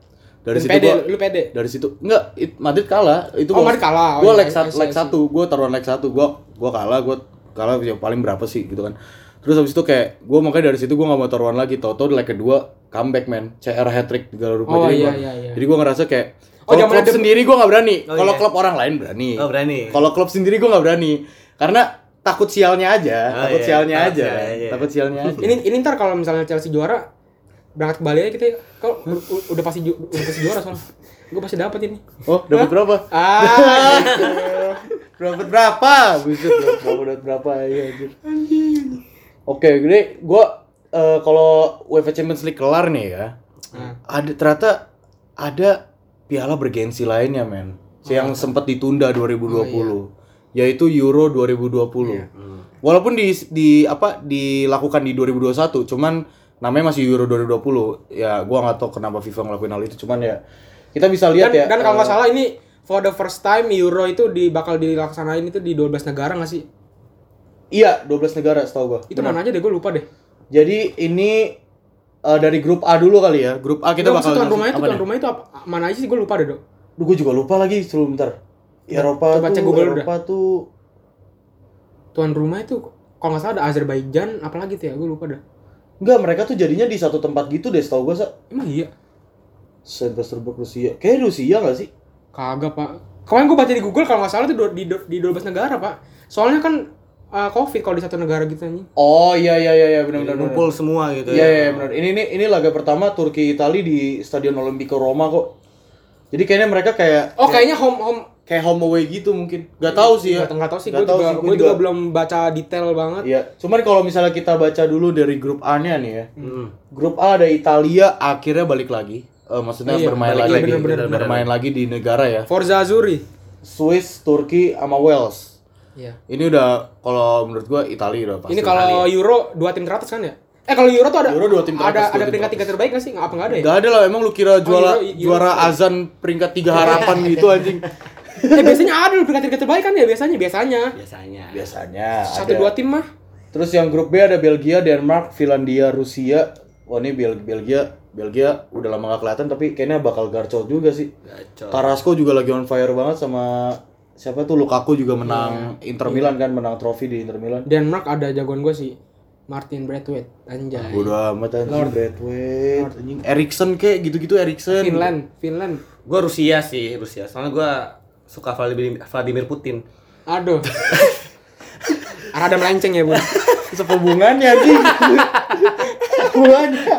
Dari Lu situ pede, gua lu pede. dari situ enggak it- Madrid kalah itu Oh, gua- Madrid kalah. Oh, gua iya, leg iya, satu iya, leg iya. satu gua taruhan leg satu gua gua kalah gua kalah ya paling berapa sih gitu kan terus habis itu kayak gua makanya dari situ gua nggak mau taruhan lagi di leg kedua comeback man CR hat trick di Garuda Oh, jadi iya, gua iya, iya. jadi gua ngerasa kayak Oh, kalau zaman klub sendiri gua nggak berani Oh, kalau iya. klub orang lain berani Oh, berani. kalau klub sendiri gua nggak berani karena takut sialnya aja Oh, takut iya, sialnya takut aja sialnya aja. takut sialnya aja Ini ini ntar kalau misalnya Chelsea juara berangkat ke Bali aja kita ya. kalau udah pasti ju- udah pasti juara soalnya. Gue pasti dapat ini. oh dapat berapa Ah, Dapat berapa? Buset, dapat berapa ya anjir. Oke, gede gua eh, kalau UEFA Champions League kelar nih ya. Nah. Ada ternyata ada piala bergensi lainnya, men. Yang sempat ditunda 2020. Yaitu Euro 2020. Walaupun di di apa dilakukan di 2021, cuman namanya masih Euro 2020. Ya, gua nggak tahu kenapa FIFA ngelakuin hal itu, cuman ya kita bisa lihat dan, ya. dan kalau nggak eh, salah ini for the first time Euro itu di bakal dilaksanain itu di 12 negara nggak sih? Iya, 12 negara setahu gua. Itu mana aja deh gue lupa deh. Jadi ini eh, dari grup A dulu kali ya. Grup A kita Nggak, bakal tuan rumah itu tuan rumah itu apa, mana aja sih gue lupa deh dok. Duh, gue juga lupa lagi sebelum bentar. Eropa Coba tuh, cek Google Eropa tuh Tuan rumah itu kalau nggak salah ada Azerbaijan apalagi tuh ya gue lupa dah. enggak mereka tuh jadinya di satu tempat gitu deh setahu gue sa. Emang iya? Saint Petersburg Rusia. Kayak Rusia gak sih? Kagak pak. Kemarin gue baca di Google kalau nggak salah itu di, di, di 12 negara pak. Soalnya kan uh, covid kalau di satu negara gitu anjing. Oh iya iya iya iya benar benar. benar. Ngumpul semua gitu Iya ya. iya benar. Ini ini ini laga pertama Turki Itali di Stadion Olimpico Roma kok. Jadi kayaknya mereka kayak Oh kayaknya home home kayak home away gitu mungkin. Gak tahu sih ya. Nggak nggak tahu sih. Gue tahu juga, sih, gua juga belum baca detail banget. Iya, cuman kalau misalnya kita baca dulu dari grup A-nya nih ya. Hmm. Grup A ada Italia akhirnya balik lagi. Eh, maksudnya Iya, bermain lagi, lagi, bener, bener, bermain lagi di negara ya. Forza Azuri. Swiss, Turki, sama Wales. Iya. Ini udah kalau menurut gua Italia udah pasti. Ini kalau Euro dua tim teratas kan ya? Eh kalau Euro tuh ada Euro dua tim teratas, ada ada peringkat tiga terbaik nggak sih? Nggak apa nggak ada ya? Gak ada lah, emang lu kira juara Euro- Euro- juara azan peringkat tiga harapan gitu anjing. eh biasanya ada loh peringkat tiga terbaik kan ya biasanya biasanya. Biasanya. Biasanya Satu ada. dua tim mah. Terus yang grup B ada Belgia, Denmark, Finlandia, Rusia. Wah ini Bel Belgia, Belgia udah lama gak kelihatan tapi kayaknya bakal garcot juga sih. Gacor. Carrasco juga lagi on fire banget sama siapa tuh Lukaku juga menang Iya. Inter Milan kan menang trofi di Inter Milan. Denmark ada jagoan gue sih. Martin Braithwaite anjay. Bodoh amat anjing Braithwaite, anjing Eriksen kek gitu-gitu Eriksen. Finland, Finland. Gua Rusia sih, Rusia. Soalnya gua suka Vladimir, Vladimir Putin. Aduh. Rada melenceng ya, Bu. Sepehubungannya anjing. Hubungannya.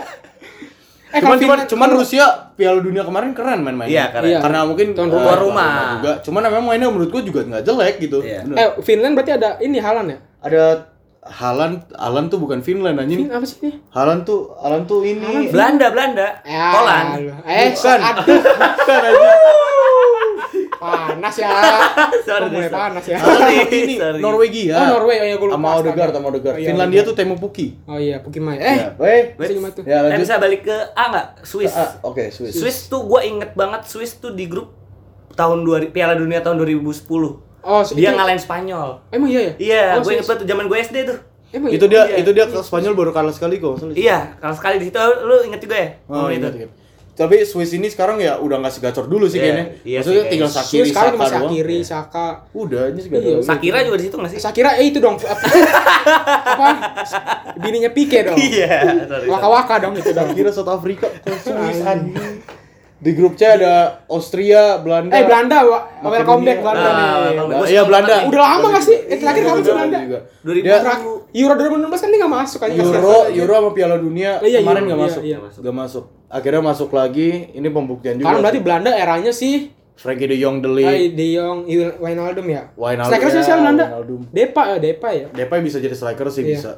Eh, cuman cuman cuman Rusia Piala Dunia kemarin keren main-mainnya. Iya, keren. Iya. Karena mungkin Tuan rumah. Tuan rumah. juga. Cuman memang mainnya menurut gua juga nggak jelek gitu. Iya. Bener. Eh, Finland berarti ada ini Halan ya? Ada Halan, Halan tuh bukan Finland anjing. Ini apa sih ini? Halan tuh, Halan tuh ini. Belanda, Belanda. Ya, Holland. Eh, Bukan. aduh, Bukan anjing. Panas ya. Sorry, mulai sorry. panas ya. Tuh ini Sorry. Norwegia. Oh, Norway. Oh, iya, gua lupa. Sama Odegaard, sama Odegaard. Oh, iya, Finlandia tuh Temu Puki. Oh iya, Pukimai. Eh, Ya, weh. Masih gimana tuh? Ya Eh, lanjut. bisa balik ke A nggak? Swiss. Oke, Swiss. Swiss tuh gue inget banget Swiss tuh di grup tahun 2000 Piala Dunia tahun 2010. Oh, Dia itu- ngalahin Spanyol. Emang iya ya? Iya, Oh, gue inget banget tuh zaman gue SD tuh. Emang Itu iya? dia, iya. itu dia ke Spanyol baru kalah sekali kok. Iya, kalau sekali di situ lu inget juga ya? Oh, itu. ingat, ingat. Tapi Swiss ini sekarang ya udah nggak segacor dulu sih Iya, kayaknya. iya Maksudnya sih, tinggal. Sakiri, Swiss sekarang Saka masih doang. Akiri, Saka. Udah, ini segala Iya, Sakira juga di situ nggak sih? Sakira eh itu dong apa? apa? Bininya Pike dong. Iya. Waka-waka dong itu dong. Sakira South Africa, ke Swiss. Di grup C ada Austria, Belanda. Eh Belanda, welcome back Belanda Ah. Nah, Gua iya Belanda. Udah lama gak sih? Eh, terakhir kapan sih Belanda? Juga. 2000 Dia Terakhir- Euro 2016 kan dia gak masuk aja. Euro, Euro sama Piala Dunia Iya, kemarin Euro, nggak iya, masuk, iya. nggak masuk. Akhirnya masuk lagi. Ini pembuktian juga. Karena berarti sih. Belanda eranya sih Frankie De Jong, De Ligt, De Jong, Wijnaldum ya. Wijnaldum, Striker sih ya, siapa Belanda? Wijnaldum. Depa ya, Depa ya. Depay bisa jadi striker sih Iya. bisa.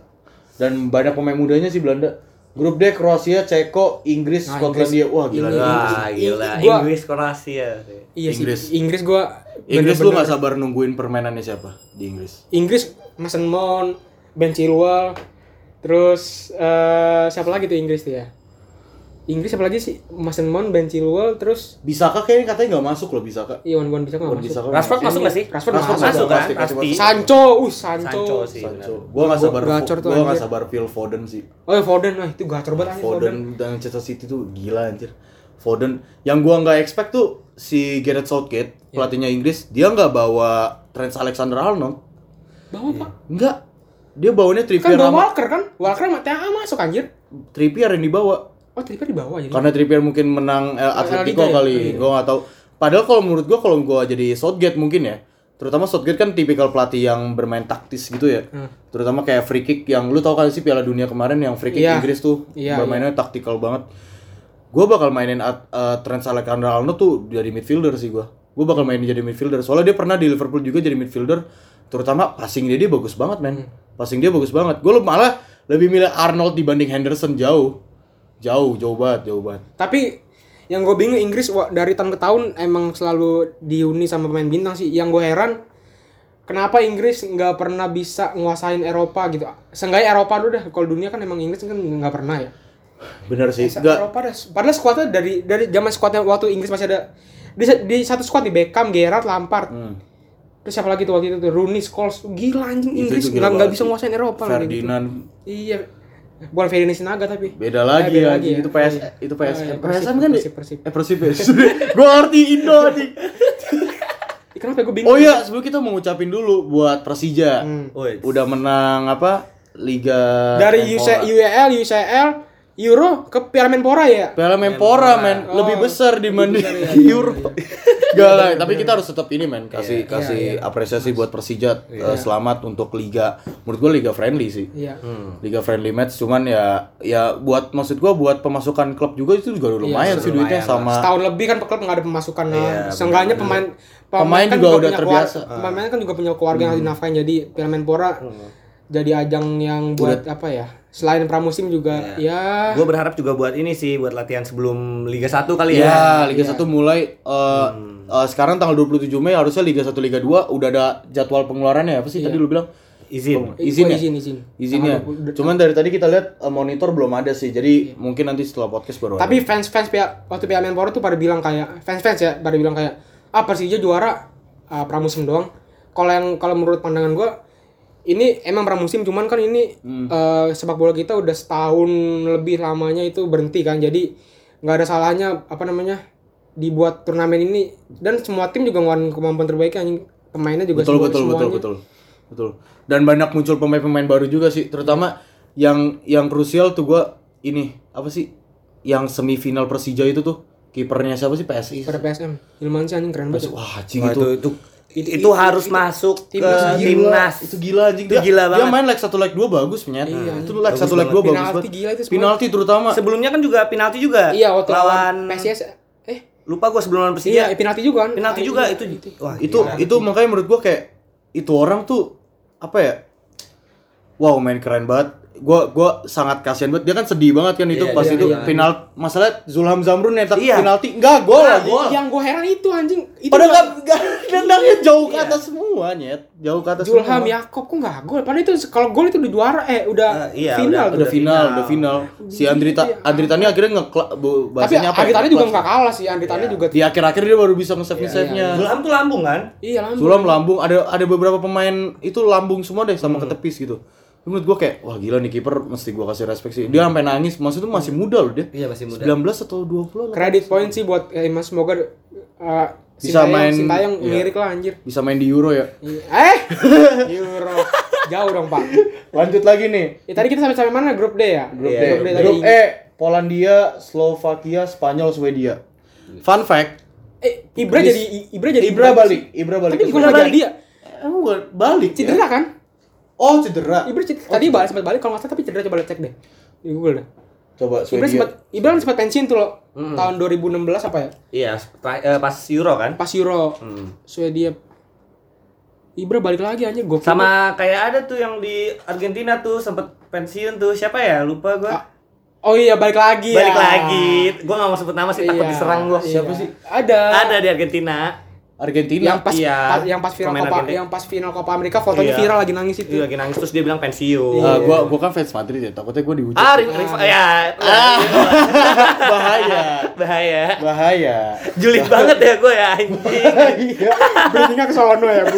Dan banyak pemain mudanya sih Belanda. Grup D Kroasia, Ceko, Inggris, Nah, Skotlandia. Wah gila. Inggris. Wah, gila. Gua- Inggris Kroasia. Iya Inggris. sih. Inggris gua Inggris lu bener-bener- nggak sabar nungguin permainannya siapa di Inggris? Inggris Mason Mount, Ben Chilwell, terus eh siapa lagi tuh Inggris tuh ya? Inggris siapa lagi sih? Mason Mount, Ben Chilwell, terus Bisaka kayaknya katanya nggak masuk loh Bisaka. Iwan Wan bisa nggak Wan masuk? Bisaka Rashford masuk nggak sih? Rashford Rashford masuk. Masuk kan? pasti, pasti Pasti. Sancho, uh Sancho. Sancho sih. Sancho. Gua nggak sabar. Gacor tuh, Gua nggak sabar Phil Foden sih. Oh ya Foden, nah itu gacor banget Foden. Foden dan Manchester City tuh gila anjir. Foden yang gua nggak expect tuh si Gareth Southgate Ya. pelatihnya Inggris dia nggak bawa Trent Alexander-Arnold. Bawa Pak. Enggak. Dia bawanya Kan Trippier bawa sama Walker kan? Walker sama masuk anjir. Trippier yang dibawa. Oh, tiba di bawah jadi. Karena Trippier mungkin menang eh, Atletico ya? kali. Iya. Gua nggak tahu. Padahal kalau menurut gua kalau gua jadi Southgate mungkin ya. Terutama Southgate kan tipikal pelatih yang bermain taktis gitu ya. Hmm. Terutama kayak free kick yang lu tau kan sih Piala Dunia kemarin yang free kick Iya. Inggris tuh Iya, bermainnya taktikal banget. Gua bakal mainin at- uh, Trent Alexander-Arnold tuh dari midfielder sih gua. Gua bakal mainin jadi midfielder. Soalnya dia pernah di Liverpool juga jadi midfielder. Terutama passing dia dia bagus banget, men. Passing dia bagus banget. Gua malah lebih milih Arnold dibanding Henderson jauh. Jauh, jauh banget, jauh banget. Tapi yang gue bingung Inggris dari tahun ke tahun emang selalu diuni sama pemain bintang sih. Yang gue heran kenapa Inggris nggak pernah bisa nguasain Eropa gitu. Seenggaknya Eropa dulu dah. Kalau dunia kan emang Inggris kan nggak pernah ya. Bener sih. Sa- Enggak Eropa dah. Padahal skuadnya dari dari zaman skuadnya waktu Inggris masih ada di, di satu skuad di Beckham, Gerrard, Lampard. Hmm. Terus siapa lagi tuh waktu itu tuh Rooney, Scholes. Gila anjing Inggris nggak bisa nguasain Eropa gitu. Ferdinand Iya. Bukan Ferdinand Sinaga tapi. beda lagi beda ya, lagi ya. itu PS Iya. itu PS Oh, iya, PSM Persib, kan Persib, Persib. eh Persib ya gua ngerti Indo nih Ih, Kenapa gue bingung? oh iya sebelum kita mau ngucapin dulu buat Persija Hmm. Udah menang apa Liga dari Menpora. UC, UEL, UCL, Euro ke Piala Menpora ya? Piala Menpora men. Oh, lebih besar dibanding besar ya. Euro. Gak lah, tapi kita harus tetap ini men. Kasih kasih apresiasi buat Persija eh, selamat untuk liga. Menurut gua liga friendly sih. Iya. Liga friendly match cuman ya ya buat maksud gua buat pemasukan klub juga itu juga lumayan sih duitnya sama Setahun lebih kan klub nggak ada pemasukan lah. Iya, Seenggaknya pemain Pemain kan juga udah punya terbiasa. keluar- Pemain kan juga punya keluarga yang harus dinafkahin jadi Piala Menpora jadi ajang yang buat apa ya? Selain pramusim juga ya Gue berharap juga buat ini sih, buat latihan sebelum Liga 1 kali Ya, ya. Liga 1 mulai eh, eh, sekarang tanggal 27 Mei harusnya Liga 1 Liga 2 udah ada jadwal pengeluarannya apa sih tadi lu bilang? Izin. Izin ya? izin izin. Izinnya. Cuman dari tadi kita lihat eh, monitor belum ada sih. Jadi mungkin nanti setelah podcast baru ada. Tapi fans-fans Pia- waktu Piala Menpora tuh pada bilang kayak fans-fans ya pada bilang kayak ah Persija juara ah, pramusim doang. Kalau yang kalau menurut pandangan gua ini emang pramusim cuman kan ini Hmm. eh, sepak bola kita udah setahun lebih lamanya itu berhenti kan. Jadi nggak ada salahnya apa namanya dibuat turnamen ini dan semua tim juga ngeluarin kemampuan terbaiknya anjing. pemainnya juga betul semua- betul betul semuanya. betul. Betul. Dan banyak muncul pemain-pemain baru juga sih, terutama yang yang krusial tuh gua ini apa sih? Yang semifinal Persija itu tuh kipernya siapa sih PSI? pada PSM Hilman sih anjing keren banget. Wah, anjing Wah, itu. itu, itu, itu, harus masuk ke timnas Gila, timnas. itu gila anjing Itu Dia- gila Dia banget. main leg 1 leg 2 bagus penyet. itu leg 1 leg 2 bagus Penalti banget. gila itu. Penalti terutama Sebelumnya kan juga penalti juga. Iya waktu lawan PSIS eh Lupa gua sebelum lawan iya Persija. penalti juga kan. penalti Ah, juga iya. itu. Wah, itu itu makanya menurut gua kayak itu orang tuh apa ya wow main keren banget gua gua sangat kasihan banget dia kan sedih banget kan itu Iya, pas iya, itu iya. final masalah Zulham Zamrun nyetak Iya. penalti enggak gol Nah, lagi gol. Yang gue heran itu anjing. Itu padahal nggak- enggak nendangnya jauh ke atas semua nyet jauh ke atas Julham semua. Yakob kok nggak gol? Padahal itu kalau gol itu udah juara eh udah Eh, iya, final. udah tuh. final udah final si Andrita Andritani akhirnya ngeklak bu Tapi bahasanya apa ya? Agitani juga Ngeklak. nggak kalah sih. Andritani juga di akhir-akhir dia baru bisa nge-save nge-save nya Zulham tuh lambung kan? iya lah. Sulam lambung ada ada beberapa pemain itu lambung semua deh sama ketepis gitu. Menurut gua kayak wah gila nih kiper mesti gua kasih respect sih. Dia sampai nangis, maksudnya masih muda loh dia. Iya, masih muda. 19 atau 20 lah. Kredit point sih buat eh, Mas semoga uh, Bisa main- Sintayong iya. ngirik lah anjir. Bisa main di Euro ya. Iya. Eh, Euro. Jauh dong, Pak. Lanjut lagi nih. Ya, tadi kita sampai sampai mana? Grup D ya? Grup Iya, D. Grup D Grup tadi. E, Polandia, Slovakia, Spanyol, Swedia. Fun fact, Eh, Ibra jadi Ibra jadi Ibra balik, Ibra balik. Tapi jadi ya? Emang gua balik. ya? Cedera kan? Oh, cedera. Ibra cedera. Tadi balik sempat balik kalau nggak salah tapi cedera coba lihat cek deh. Di Google deh. Coba Ibra sempat Swedia. Ibra kan sempat pensiun tuh loh. Tahun 2016 apa ya? Iya, eh, pas Euro kan? Pas Euro. Hmm. Swedia. Ibra balik lagi aja gue Sama kayak ada tuh yang di Argentina tuh sempet pensiun tuh siapa ya? Lupa gua. Ah. Oh iya balik lagi ya. Balik lagi. Gua nggak mau sebut nama sih, takut Iya, diserang gua. iya. Siapa sih? Ada. Ada di Argentina. Argentina Yang pas Iya. pas- yang pas final Copa Argentina. yang pas final Copa Amerika fotonya Iya. viral lagi nangis itu. Itu lagi nangis terus dia bilang pensiun. Eh, gua gua kan fans Madrid ya, takutnya gua dihujat. Ah, Riv- ya. bahaya. Bahaya. Bahaya. Julid banget ya gue ya anjing. Iya. Bridgingnya ke sono ya, Bu.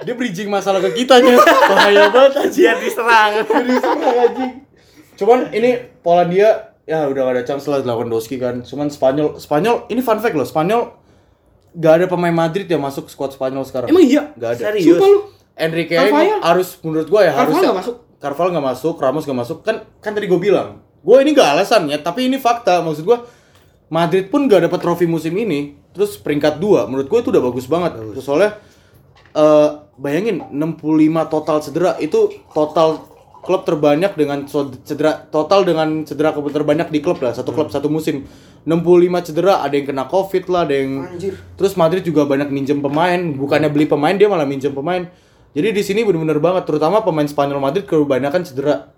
Dia bridging masalah ke kitanya. Bahaya banget anjing. Biar diserang. Jadi serang anjing. Cuman ini Polandia ya udah gak ada chance lah Lewandowski kan. Cuman Spanyol, Spanyol ini fun fact loh, Spanyol gak ada pemain Madrid yang masuk squad Spanyol sekarang. Emang iya? Gak ada. Serius? Sumpah lu. Enrique harus menurut gua ya Carvajal harusnya nggak masuk? Carval nggak masuk, Ramos nggak masuk. Kan kan tadi gue bilang, gue ini gak alasannya, tapi ini fakta. Maksud gua Madrid pun gak dapat trofi musim ini, terus peringkat 2 menurut gue itu udah bagus banget. Terus soalnya eh bayangin 65 total cedera itu total klub terbanyak dengan cedera total dengan cedera terbanyak di klub lah satu klub satu musim. 65 cedera ada yang kena covid lah ada yang Anjir. terus Madrid juga banyak minjem pemain bukannya beli pemain dia malah minjem pemain. Jadi di sini bener-bener banget terutama pemain Spanyol Madrid kebanyakan cedera.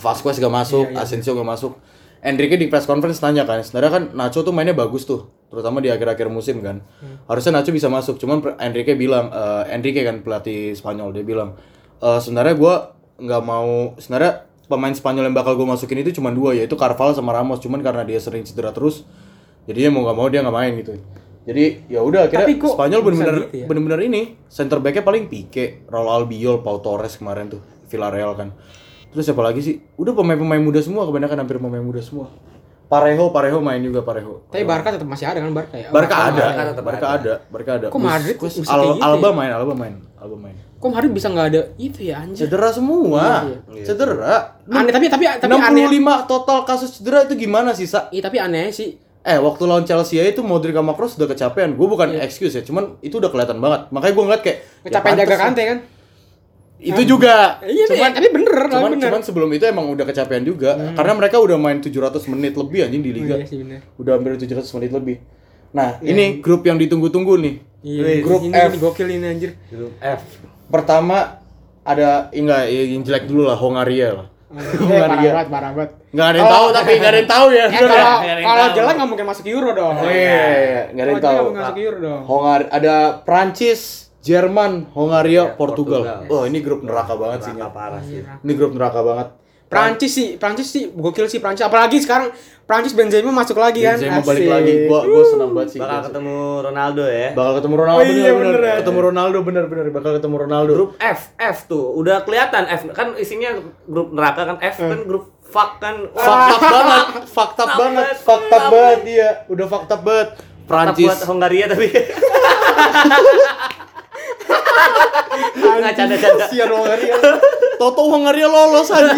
Vasquez gak masuk Asensio gak masuk. Enrique di press conference tanya kan sebenarnya kan Nacho tuh mainnya bagus tuh terutama di akhir-akhir musim kan. Harusnya Nacho bisa masuk cuman Enrique bilang eh, Enrique kan pelatih Spanyol dia bilang "Eh, sebenarnya gua nggak mau sebenarnya pemain Spanyol yang bakal gue masukin itu cuma dua yaitu Carval sama Ramos cuman karena dia sering cedera terus jadinya mau nggak mau dia nggak main gitu jadi ya udah akhirnya kok Spanyol bisa bener-bener gitu ya? bener-bener ini center backnya paling Pique, Raul Albiol, Pau Torres kemarin tuh Villarreal kan. Terus siapa lagi sih? Udah pemain-pemain muda semua kebanyakan hampir pemain muda semua. Parejo, Parejo main juga Parejo. Tapi Barca tetap masih ada kan Barca ya? Barca Barca ada, Barca ada, Barca ada. Kok Madrid Al- gitu Alba ya? main, Alba main, Alba main. Kok Madrid bisa nggak ada itu ya anjir? Cedera semua, Iya, cedera. Aneh tapi tapi tapi 65 aneh. total kasus cedera itu gimana sih, Sa? Iya tapi aneh sih. Eh, waktu lawan Chelsea ya itu Modric sama Kroos udah kecapean. Gue bukan Iya. excuse ya, cuman itu udah kelihatan banget. Makanya gue ngeliat kayak ya Kecapean pantes jaga kante kan? Itu juga. Iya cuman, tapi bener cuman, bener. cuman sebelum itu emang udah kecapean juga. Karena mereka udah main 700 menit lebih anjing di liga. Oh, iya sih bener. Udah hampir 700 menit lebih. Nah, ini grup yang ditunggu-tunggu nih. Iya, grup ini, F. ini gokil ini anjir. Grup F. Pertama ada enggak yang jelek dulu lah Hongaria lah. Eh, parah Hongaria. banget, parah banget. Enggak ada yang Kalau- tahu tapi enggak ada yang tahu ya. Eh, kalau ya? Nggak kalau tahu. jelek nggak mungkin masuk Euro dong. Oh, iya, iya, iya. nggak ada yang tahu. jelek nggak masuk Euro dong. Hongar ada Prancis, Jerman, Hongaria, Portugal. Portugal. Oh, ini grup neraka banget sih. Neraka parah sih. Ini grup neraka banget. Prancis sih, Prancis sih gokil sih Prancis. Apalagi sekarang Prancis Benzema masuk lagi kan. Benzema balik Asik. lagi. Gua gua senang banget sih. Bakal ketemu Ronaldo ya. Bakal ketemu Ronaldo Oh iya, bener, bener ya. Ketemu Ronaldo bener bener bakal ketemu Ronaldo. Grup F, F tuh udah kelihatan F kan isinya grup neraka kan F kan grup fuck kan. fucked up banget, fucked up banget, banget, fucked up fucked banget dia. Udah fucked up banget. Prancis Hongaria tapi. Nggak canda-canda. Kasihan Hongaria. Toto Hongaria lolos aja.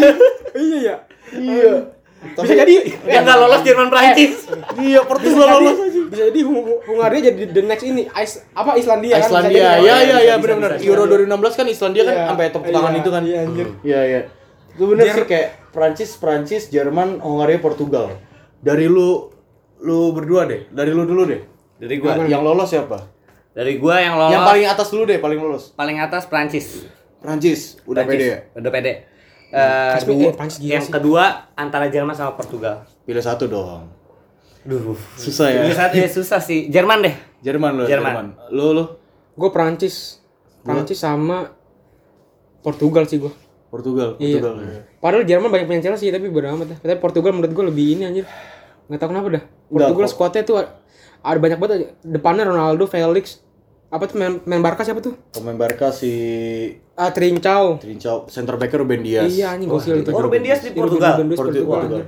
Iya ya. iya. Bisa jadi Yang nggak lolos Jerman Prancis. Iya, Portugal lolos aja. bisa jadi Hung- Hung- Hungaria jadi the next ini Ais, apa Islandia kan? Islandia, ya kan? ya bisa, ya bisa, benar-benar. Euro bisa. 2016 kan Islandia kan Iya, sampai tepuk tangan iya, itu kan. iya, anjir. Iya iya. Itu bener Jer- sih kayak Prancis, Prancis, Jerman, Hongaria, Portugal. Dari lu lu berdua deh, dari lu dulu deh. Dari gua. Yang lolos siapa? Dari gua yang lolos Yang paling atas dulu deh, paling lolos. paling atas Prancis. Prancis, udah Prancis. pede ya. Udah pede. Eh, pede, dua- yang sih. kedua antara Jerman sama Portugal. Pilih satu dong. Duh. Susah ya. Ini saat ini susah sih. Jerman deh. Jerman lu, Jerman. Jerman. Lu lu Gue Prancis. Prancis sama Portugal sih gue. Portugal, Iya. Portugal. Padahal Jerman banyak pemain Chelsea tapi bodo amat dah. Tapi Portugal menurut gue lebih ini anjir. Nggak tahu kenapa dah. Portugal kok. squadnya tuh ada banyak banget aja. Depannya Ronaldo, Felix, apa tuh main, main Barca siapa tuh? Pemain Barca si Ah, Trincao. Trincao, center backer Ruben Dias. Iya anjing gokil itu. Oh, Ruben Dias di Iya, Portugal. Ruben Dias Portu- Portugal, Portugal.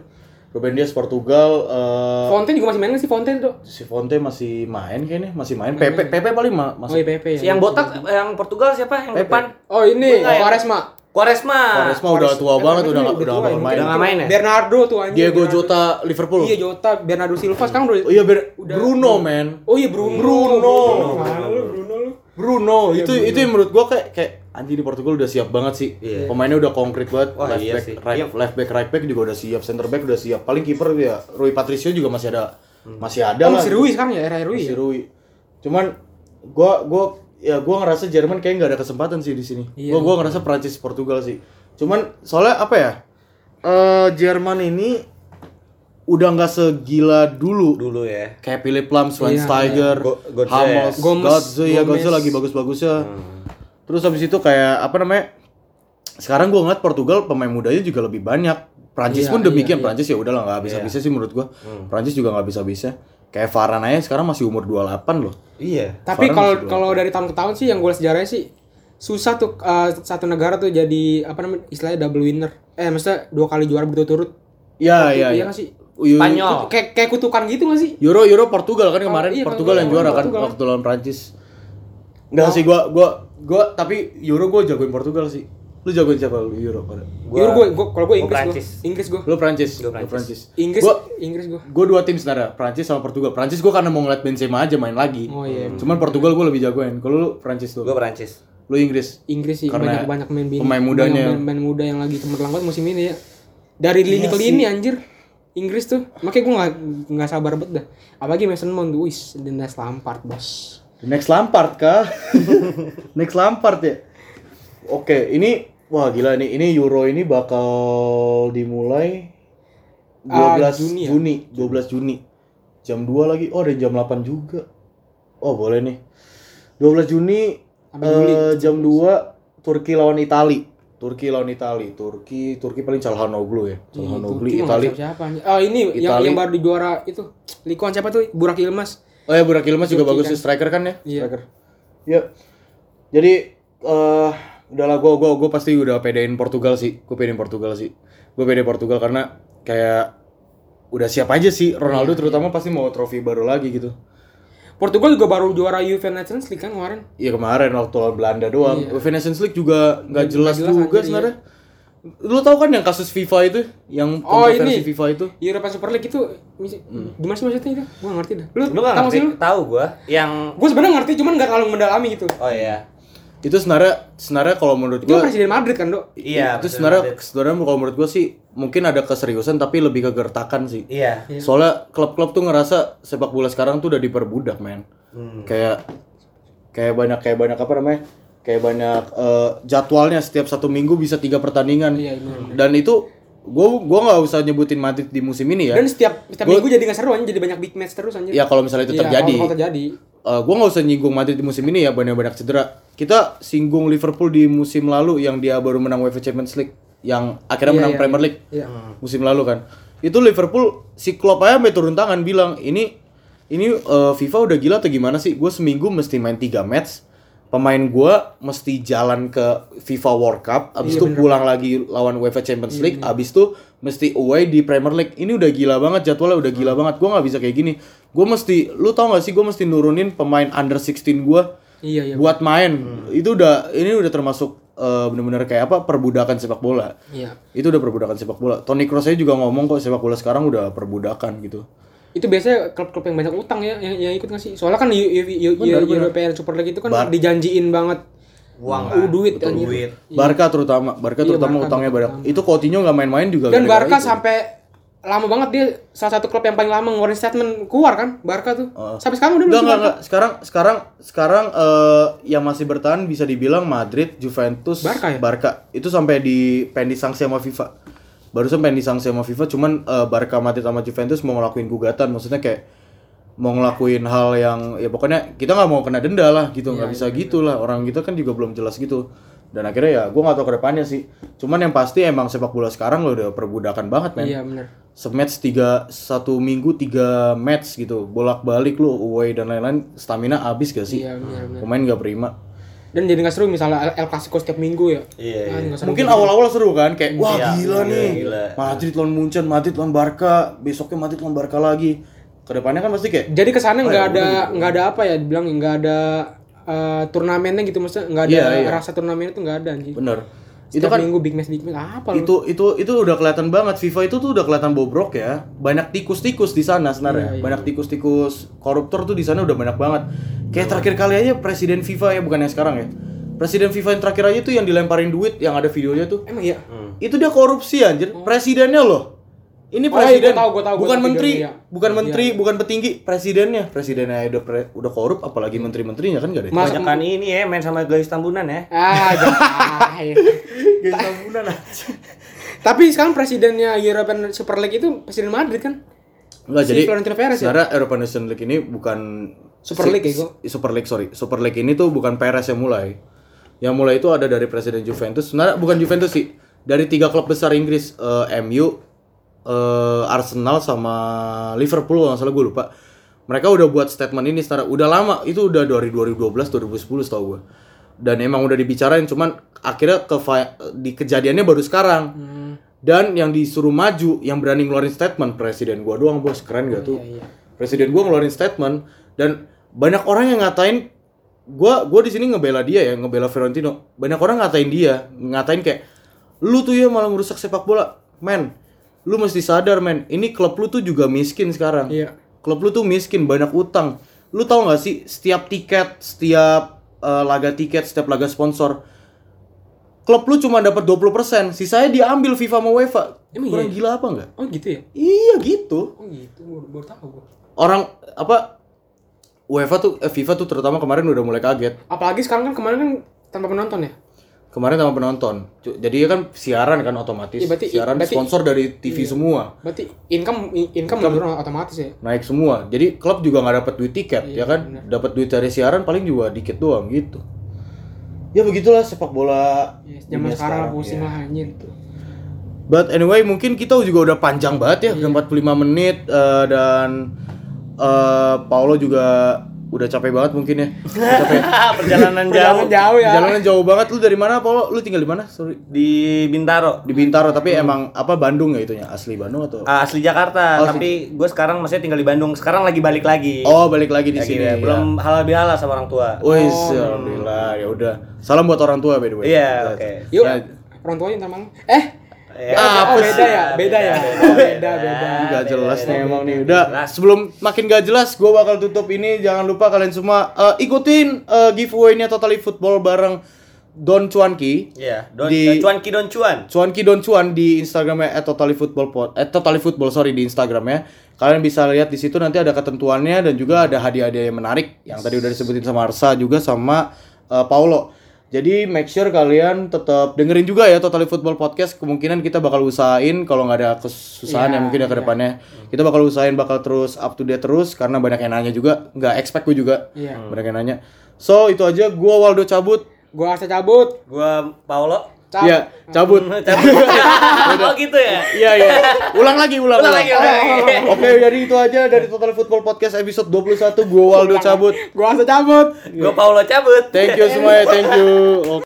Ruben Dias Portugal eh Fonten juga masih main nggak sih Fonten tuh? si Fonte masih main kayaknya, masih main. Pepe Pepe paling ma- Oh masih. iya PP ya. Yang botak yang Portugal siapa? Yang Pepe. depan? Oh ini Enggak ya? Quaresma. Quaresma. Quaresma udah tua banget, udah nggak udah nggak main. Udah nggak main ya? Bernardo tuh anjing. Diego Bernardo. Jota Liverpool. Iya Jota, Bernardo Silva sekarang udah Oh iya Ber- Bruno man. Oh iya Bruno. Bruno. Lu Bruno lu? Bruno itu itu yang menurut gua kayak kayak anjing di Portugal udah siap banget sih. Iya. Pemainnya udah konkret banget. Wah, left iya back, sih. right, Iya. left back, right back juga udah siap. Center back udah siap. Paling kiper ya Rui Patricio juga masih ada masih ada Oh lah. masih Rui sekarang ya era Rui. Masih ya? Rui. Cuman gua gua ya gua ngerasa Jerman kayak nggak ada kesempatan sih di sini. Iya. Gua gua ngerasa Prancis Portugal sih. Cuman soalnya apa ya? Eh Jerman ini udah nggak segila dulu. Dulu ya. Kayak Philip Lam, Iya, Schweinsteiger, Go- Götze. Hummels, Gomez, Götze, ya Gomez. Götze lagi bagus-bagusnya. Hmm. Terus habis itu kayak apa namanya? Sekarang gua ngeliat Portugal pemain mudanya juga lebih banyak. Prancis Iya, pun demikian. iya, Prancis ya udahlah nggak bisa-bisa sih menurut gua. Hmm. Prancis juga nggak bisa-bisa. Kayak Varane aja sekarang masih umur 28 loh. Iya. Tapi kalau kalau dari tahun ke tahun sih yang gue sejarahnya sih susah tuh eh, satu negara tuh jadi apa namanya istilahnya double winner. Eh maksudnya dua kali juara berturut-turut. Iya, iya, Iya iya. nggak sih? Spanyol. Kayak kayak kutukan gitu gak sih? Euro Euro Portugal kan kemarin Oh, iya, Portugal yang Portugal, juara kan waktu lawan Prancis. Enggak sih gua gua gua tapi Euro gua jagoin Portugal sih. Lu jagoin siapa lu Euro pada? Gua- Euro gue, gue kalau gue gua Inggris gue. Prancis. Inggris gue. Lu Prancis. Gua Lu Prancis. Prancis. Inggris, Gua Inggris gue. gua dua tim sebenarnya, Prancis sama Portugal. Prancis gua karena mau ngeliat Benzema aja main lagi. Oh iya. Cuman Portugal gua lebih jagoin. Kalau lu Prancis tuh. Gue Perancis. Lu Inggris. Inggris sih Karena banyak banyak main bini. pemain mudanya. Banyak Main, muda yang lagi cemerlang banget musim ini ya. Dari lini Iya ke lini anjir. Inggris tuh. Makanya gue nggak nggak sabar banget dah. Apalagi Mason Mount wis the next Lampard bos. Next Lampard kah? Next Lampard ya. Oke, ini wah gila nih. Ini Euro ini bakal dimulai 12 Ah, Juni Juni, ya? 12 Juni. Jam 2 lagi. Oh, ada jam 8 juga. Oh, boleh nih. 12 Juni Juli. eh, jam 2 Turki lawan Itali. Turki lawan Itali. Turki Turki paling Calhanoglu ya. Calhanoglu mah Itali. siapa Oh ini yang Itali. yang baru di juara itu. Likuan siapa tuh? Burak Yilmaz. Oh ya Burak Yilmaz juga bagus kan. sih striker kan ya? Iya. Striker. Ya. Jadi eh udahlah gua gua gua pasti udah pedein Portugal sih. Gua pedein Portugal sih. Gua pede Portugal karena kayak udah siap aja sih Ronaldo terutama pasti mau trofi baru lagi gitu. Portugal juga baru juara UEFA Nations League kan kemarin. Iya kemarin waktu lawan Belanda doang. UEFA Nations League juga nggak jelas, jelas juga sebenarnya. Lu tahu kan yang kasus FIFA itu, yang Oh, kontroversi ini. FIFA itu? European Super League itu misi- Hmm. gimana sih maksudnya itu? Gua ngerti dah. Lu, Lu gak tahu ngerti? Tahu gue. Yang Gue sebenarnya ngerti cuman nggak terlalu mendalami gitu. oh iya. Itu sebenarnya sebenarnya kalau menurut Itu gua presiden Madrid kan, Dok? Iya. itu sebenarnya sebenarnya kalau menurut gua sih mungkin ada keseriusan tapi lebih ke gertakan sih. Iya. Soalnya klub-klub tuh ngerasa sepak bola sekarang tuh udah diperbudak, men. Hmm. Kayak kayak banyak kayak banyak apa namanya? Kayak banyak eh, jadwalnya setiap satu minggu bisa tiga pertandingan. Iya, benar. Dan itu gua gua nggak usah nyebutin Madrid di musim ini ya. Dan setiap setiap Gua- minggu jadi nggak seru anjir, jadi banyak big match terus anjir. Ya kalau misalnya itu Iya, terjadi. Kalau, kalau terjadi. Eh, gua nggak usah nyinggung Madrid di musim ini ya banyak-banyak cedera. Kita singgung Liverpool di musim lalu yang dia baru menang UEFA Champions League, yang akhirnya Iya, menang iya, Premier League Iya. musim lalu kan. Itu Liverpool si Klopp aja sampai turun tangan bilang ini ini eh, FIFA udah gila atau gimana sih? Gue seminggu mesti main 3 match. Pemain gua mesti jalan ke FIFA World Cup, abis Iya, itu pulang lagi lawan UEFA Champions League, abis itu mesti away di Premier League. Ini udah gila banget jadwalnya udah gila banget. Gua nggak bisa kayak gini. Gue mesti, lu tau gak sih? Gue mesti nurunin pemain under 16 gua Iya, iya. buat main. Itu udah, ini udah termasuk eh, bener-bener kayak apa? Perbudakan sepak bola Iya. itu udah perbudakan sepak bola. Toni Kroos aja juga ngomong kok sepak bola sekarang udah perbudakan gitu. Itu biasanya klub-klub yang banyak utang ya yang, yang ikut nggak sih? Soalnya kan. European Super League itu kan Bar- dijanjiin banget Uang Uh, kan? duit Betul, anjir. duit. Barca terutama, Barca Iya, terutama Barca utangnya banyak. Itu Coutinho nggak main-main juga. Dan Barca itu. sampai lama banget dia salah satu klub yang paling lama ngeluarin statement keluar kan Barca tuh. Oh. Sampai sekarang udah Enggak, belum enggak, Barca. enggak. Sekarang sekarang sekarang eh, yang masih bertahan bisa dibilang Madrid, Juventus, Barca ya? Itu sampai di pengen disangsi sama FIFA. Barusan pengen disangsi sama FIFA, cuman eh, Barca, Madrid sama Juventus mau ngelakuin gugatan. Maksudnya kayak mau ngelakuin hal yang ya pokoknya kita nggak mau kena denda lah gitu nggak bisa gitu lah. Orang kita kan juga belum jelas gitu. Dan akhirnya ya gue nggak tahu ke depannya sih. Cuman yang pasti emang sepak bola sekarang lo udah perbudakan banget men. Iya benar. sematch tiga satu minggu tiga match gitu. Bolak balik lu away dan lain-lain stamina habis gak sih? Iya benar benar. pemain nggak prima. Dan jadi nggak seru misalnya El, Clasico setiap minggu ya. Iya, Ah, iya. seru. mungkin awal-awal seru kan? Kayak wah Iya, gila iya, nih. Gila. Madrid lawan Munchen Madrid lawan Barca. Besoknya Madrid lawan Barca lagi ke depannya kan pasti kayak Jadi kesannya nggak Oh, ya ada udah nggak ada apa ya dibilang nggak ada eh, turnamennya gitu maksudnya nggak ada Iya, iya. rasa turnamen itu nggak ada anjing. bener. Itu Setiap kan minggu big match big match apa lu? itu itu itu udah kelihatan banget. FIFA itu tuh udah kelihatan bobrok ya. Banyak tikus-tikus di sana sebenarnya. Iya, iya. banyak tikus-tikus koruptor tuh di sana udah banyak banget. Kayak terakhir kali aja presiden FIFA ya bukan yang sekarang ya. Presiden FIFA yang terakhir aja tuh yang dilemparin duit yang ada videonya tuh. Emang iya. itu dia korupsi anjir. Presidennya loh ini Oh, iya, presiden gua tahu, gua tahu, gua bukan tahu menteri videonya. bukan Iya. menteri bukan petinggi presidennya presidennya udah pre- udah korup apalagi menteri-menterinya kan gak ada Mas- Banyak kan ini ya main sama guys tambunan ya. Ah, jangan. Guys, tambunan aja. Tapi sekarang presidennya European Super League itu presiden Madrid kan? Enggak, Si jadi Florentino Perez ya? sebenarnya Europa Nation League ini bukan Super League ya, Go? Super League, sorry. Super League ini tuh bukan Perez yang mulai. Yang mulai itu ada dari presiden Juventus. Sebenarnya bukan Juventus sih. Dari tiga klub besar Inggris, eh, MU, eh, Arsenal sama Liverpool kalau nggak salah gue lupa. Mereka udah buat statement ini secara udah lama, itu udah dari 2012 2010 tau gue. Dan emang udah dibicarain cuman akhirnya ke di kejadiannya baru sekarang. Dan yang disuruh maju, yang berani ngeluarin statement presiden gua doang bos, keren gak tuh? Presiden gua ngeluarin statement dan banyak orang yang ngatain gua gua di sini ngebela dia ya, ngebela Fiorentino. Banyak orang ngatain dia, ngatain kayak lu tuh ya malah merusak sepak bola. Men, lu mesti sadar men, ini klub lu tuh juga miskin sekarang. Iya. Klub lu tuh miskin, banyak utang. Lu tahu nggak sih setiap tiket, setiap eh, laga tiket, setiap laga sponsor klub lu cuma dapat 20%, sisanya diambil FIFA sama UEFA. Emang Kurang iya? gila apa enggak? Oh gitu ya? Iya gitu. Oh gitu, baru, baru tahu gua. Orang apa UEFA tuh eh, FIFA tuh terutama kemarin udah mulai kaget. Apalagi sekarang kan kemarin kan tanpa penonton ya? Kemarin sama penonton. Jadi kan siaran kan otomatis. Iya, berarti- siaran berarti- sponsor dari TV semua. Berarti income income menurun otomatis ya? Naik semua. Jadi klub juga nggak dapat duit tiket, Iya, ya kan? Dapat duit dari siaran paling juga dikit doang gitu. Ya begitulah sepak bola. Ya, zaman dunia sekarang pusing ya. lah anjir. But anyway, mungkin kita juga udah panjang banget ya, udah 45 menit eh, dan eh Paulo juga udah capek banget mungkin ya. Udah capek. Perjalanan jauh Perjalanan jauh ya. Jalanan jauh banget. Lu dari mana, Paulo? Lu tinggal di mana? Sorry. di Bintaro. Di Bintaro, tapi emang apa Bandung ya itunya? Asli Bandung atau? Ah, asli Jakarta, Oh, tapi gue sekarang masih tinggal di Bandung. Sekarang lagi balik lagi. Oh, balik lagi di Lagi sini. ya, belum halal bihalal sama orang tua. Wih, alhamdulillah. Ya udah. Salam buat orang tua by the way. Iya, oke. Yuk, Ya, orang tuanya. Eh, Ya, oh, apa beda sih? ya, beda ya. Oh, beda, beda. Gak jelas nih emang nih. beda. Udah, Jelas. sebelum makin gak jelas, gue bakal tutup ini. Jangan lupa kalian semua eh, ikutin eh, giveaway-nya Totally Football bareng Don Cuanki. Iya, don, Di- eh, cuan ki don cuan. Cuanki Don Cuan di Instagramnya at Totally Football Pod, eh, Totally Football sorry di Instagramnya. Kalian bisa lihat di situ nanti ada ketentuannya dan juga ada hadiah-hadiah yang menarik yang tadi udah disebutin sama Arsa juga sama eh, Paulo. Jadi make sure kalian tetap dengerin juga ya Totally Football Podcast. Kemungkinan kita bakal usahain kalau nggak ada kesusahan Iya, ya mungkin ya ke depannya. Kita bakal usahain bakal terus up to date terus karena banyak yang nanya juga. Nggak expect gue juga. Iya. Banyak yang nanya. So itu aja. Gua Waldo cabut. Gua asa cabut. Gua Paulo. Cabut. Iya, cabut. oh gitu ya. Iya iya. Ulang lagi, ulang, Ulang lagi, ulang lagi. Oke, jadi itu aja dari Total Football Podcast episode 21. Gua Waldo cabut. Gua asa cabut. Gua Paulo cabut. Thank you semuanya, thank you. Oke.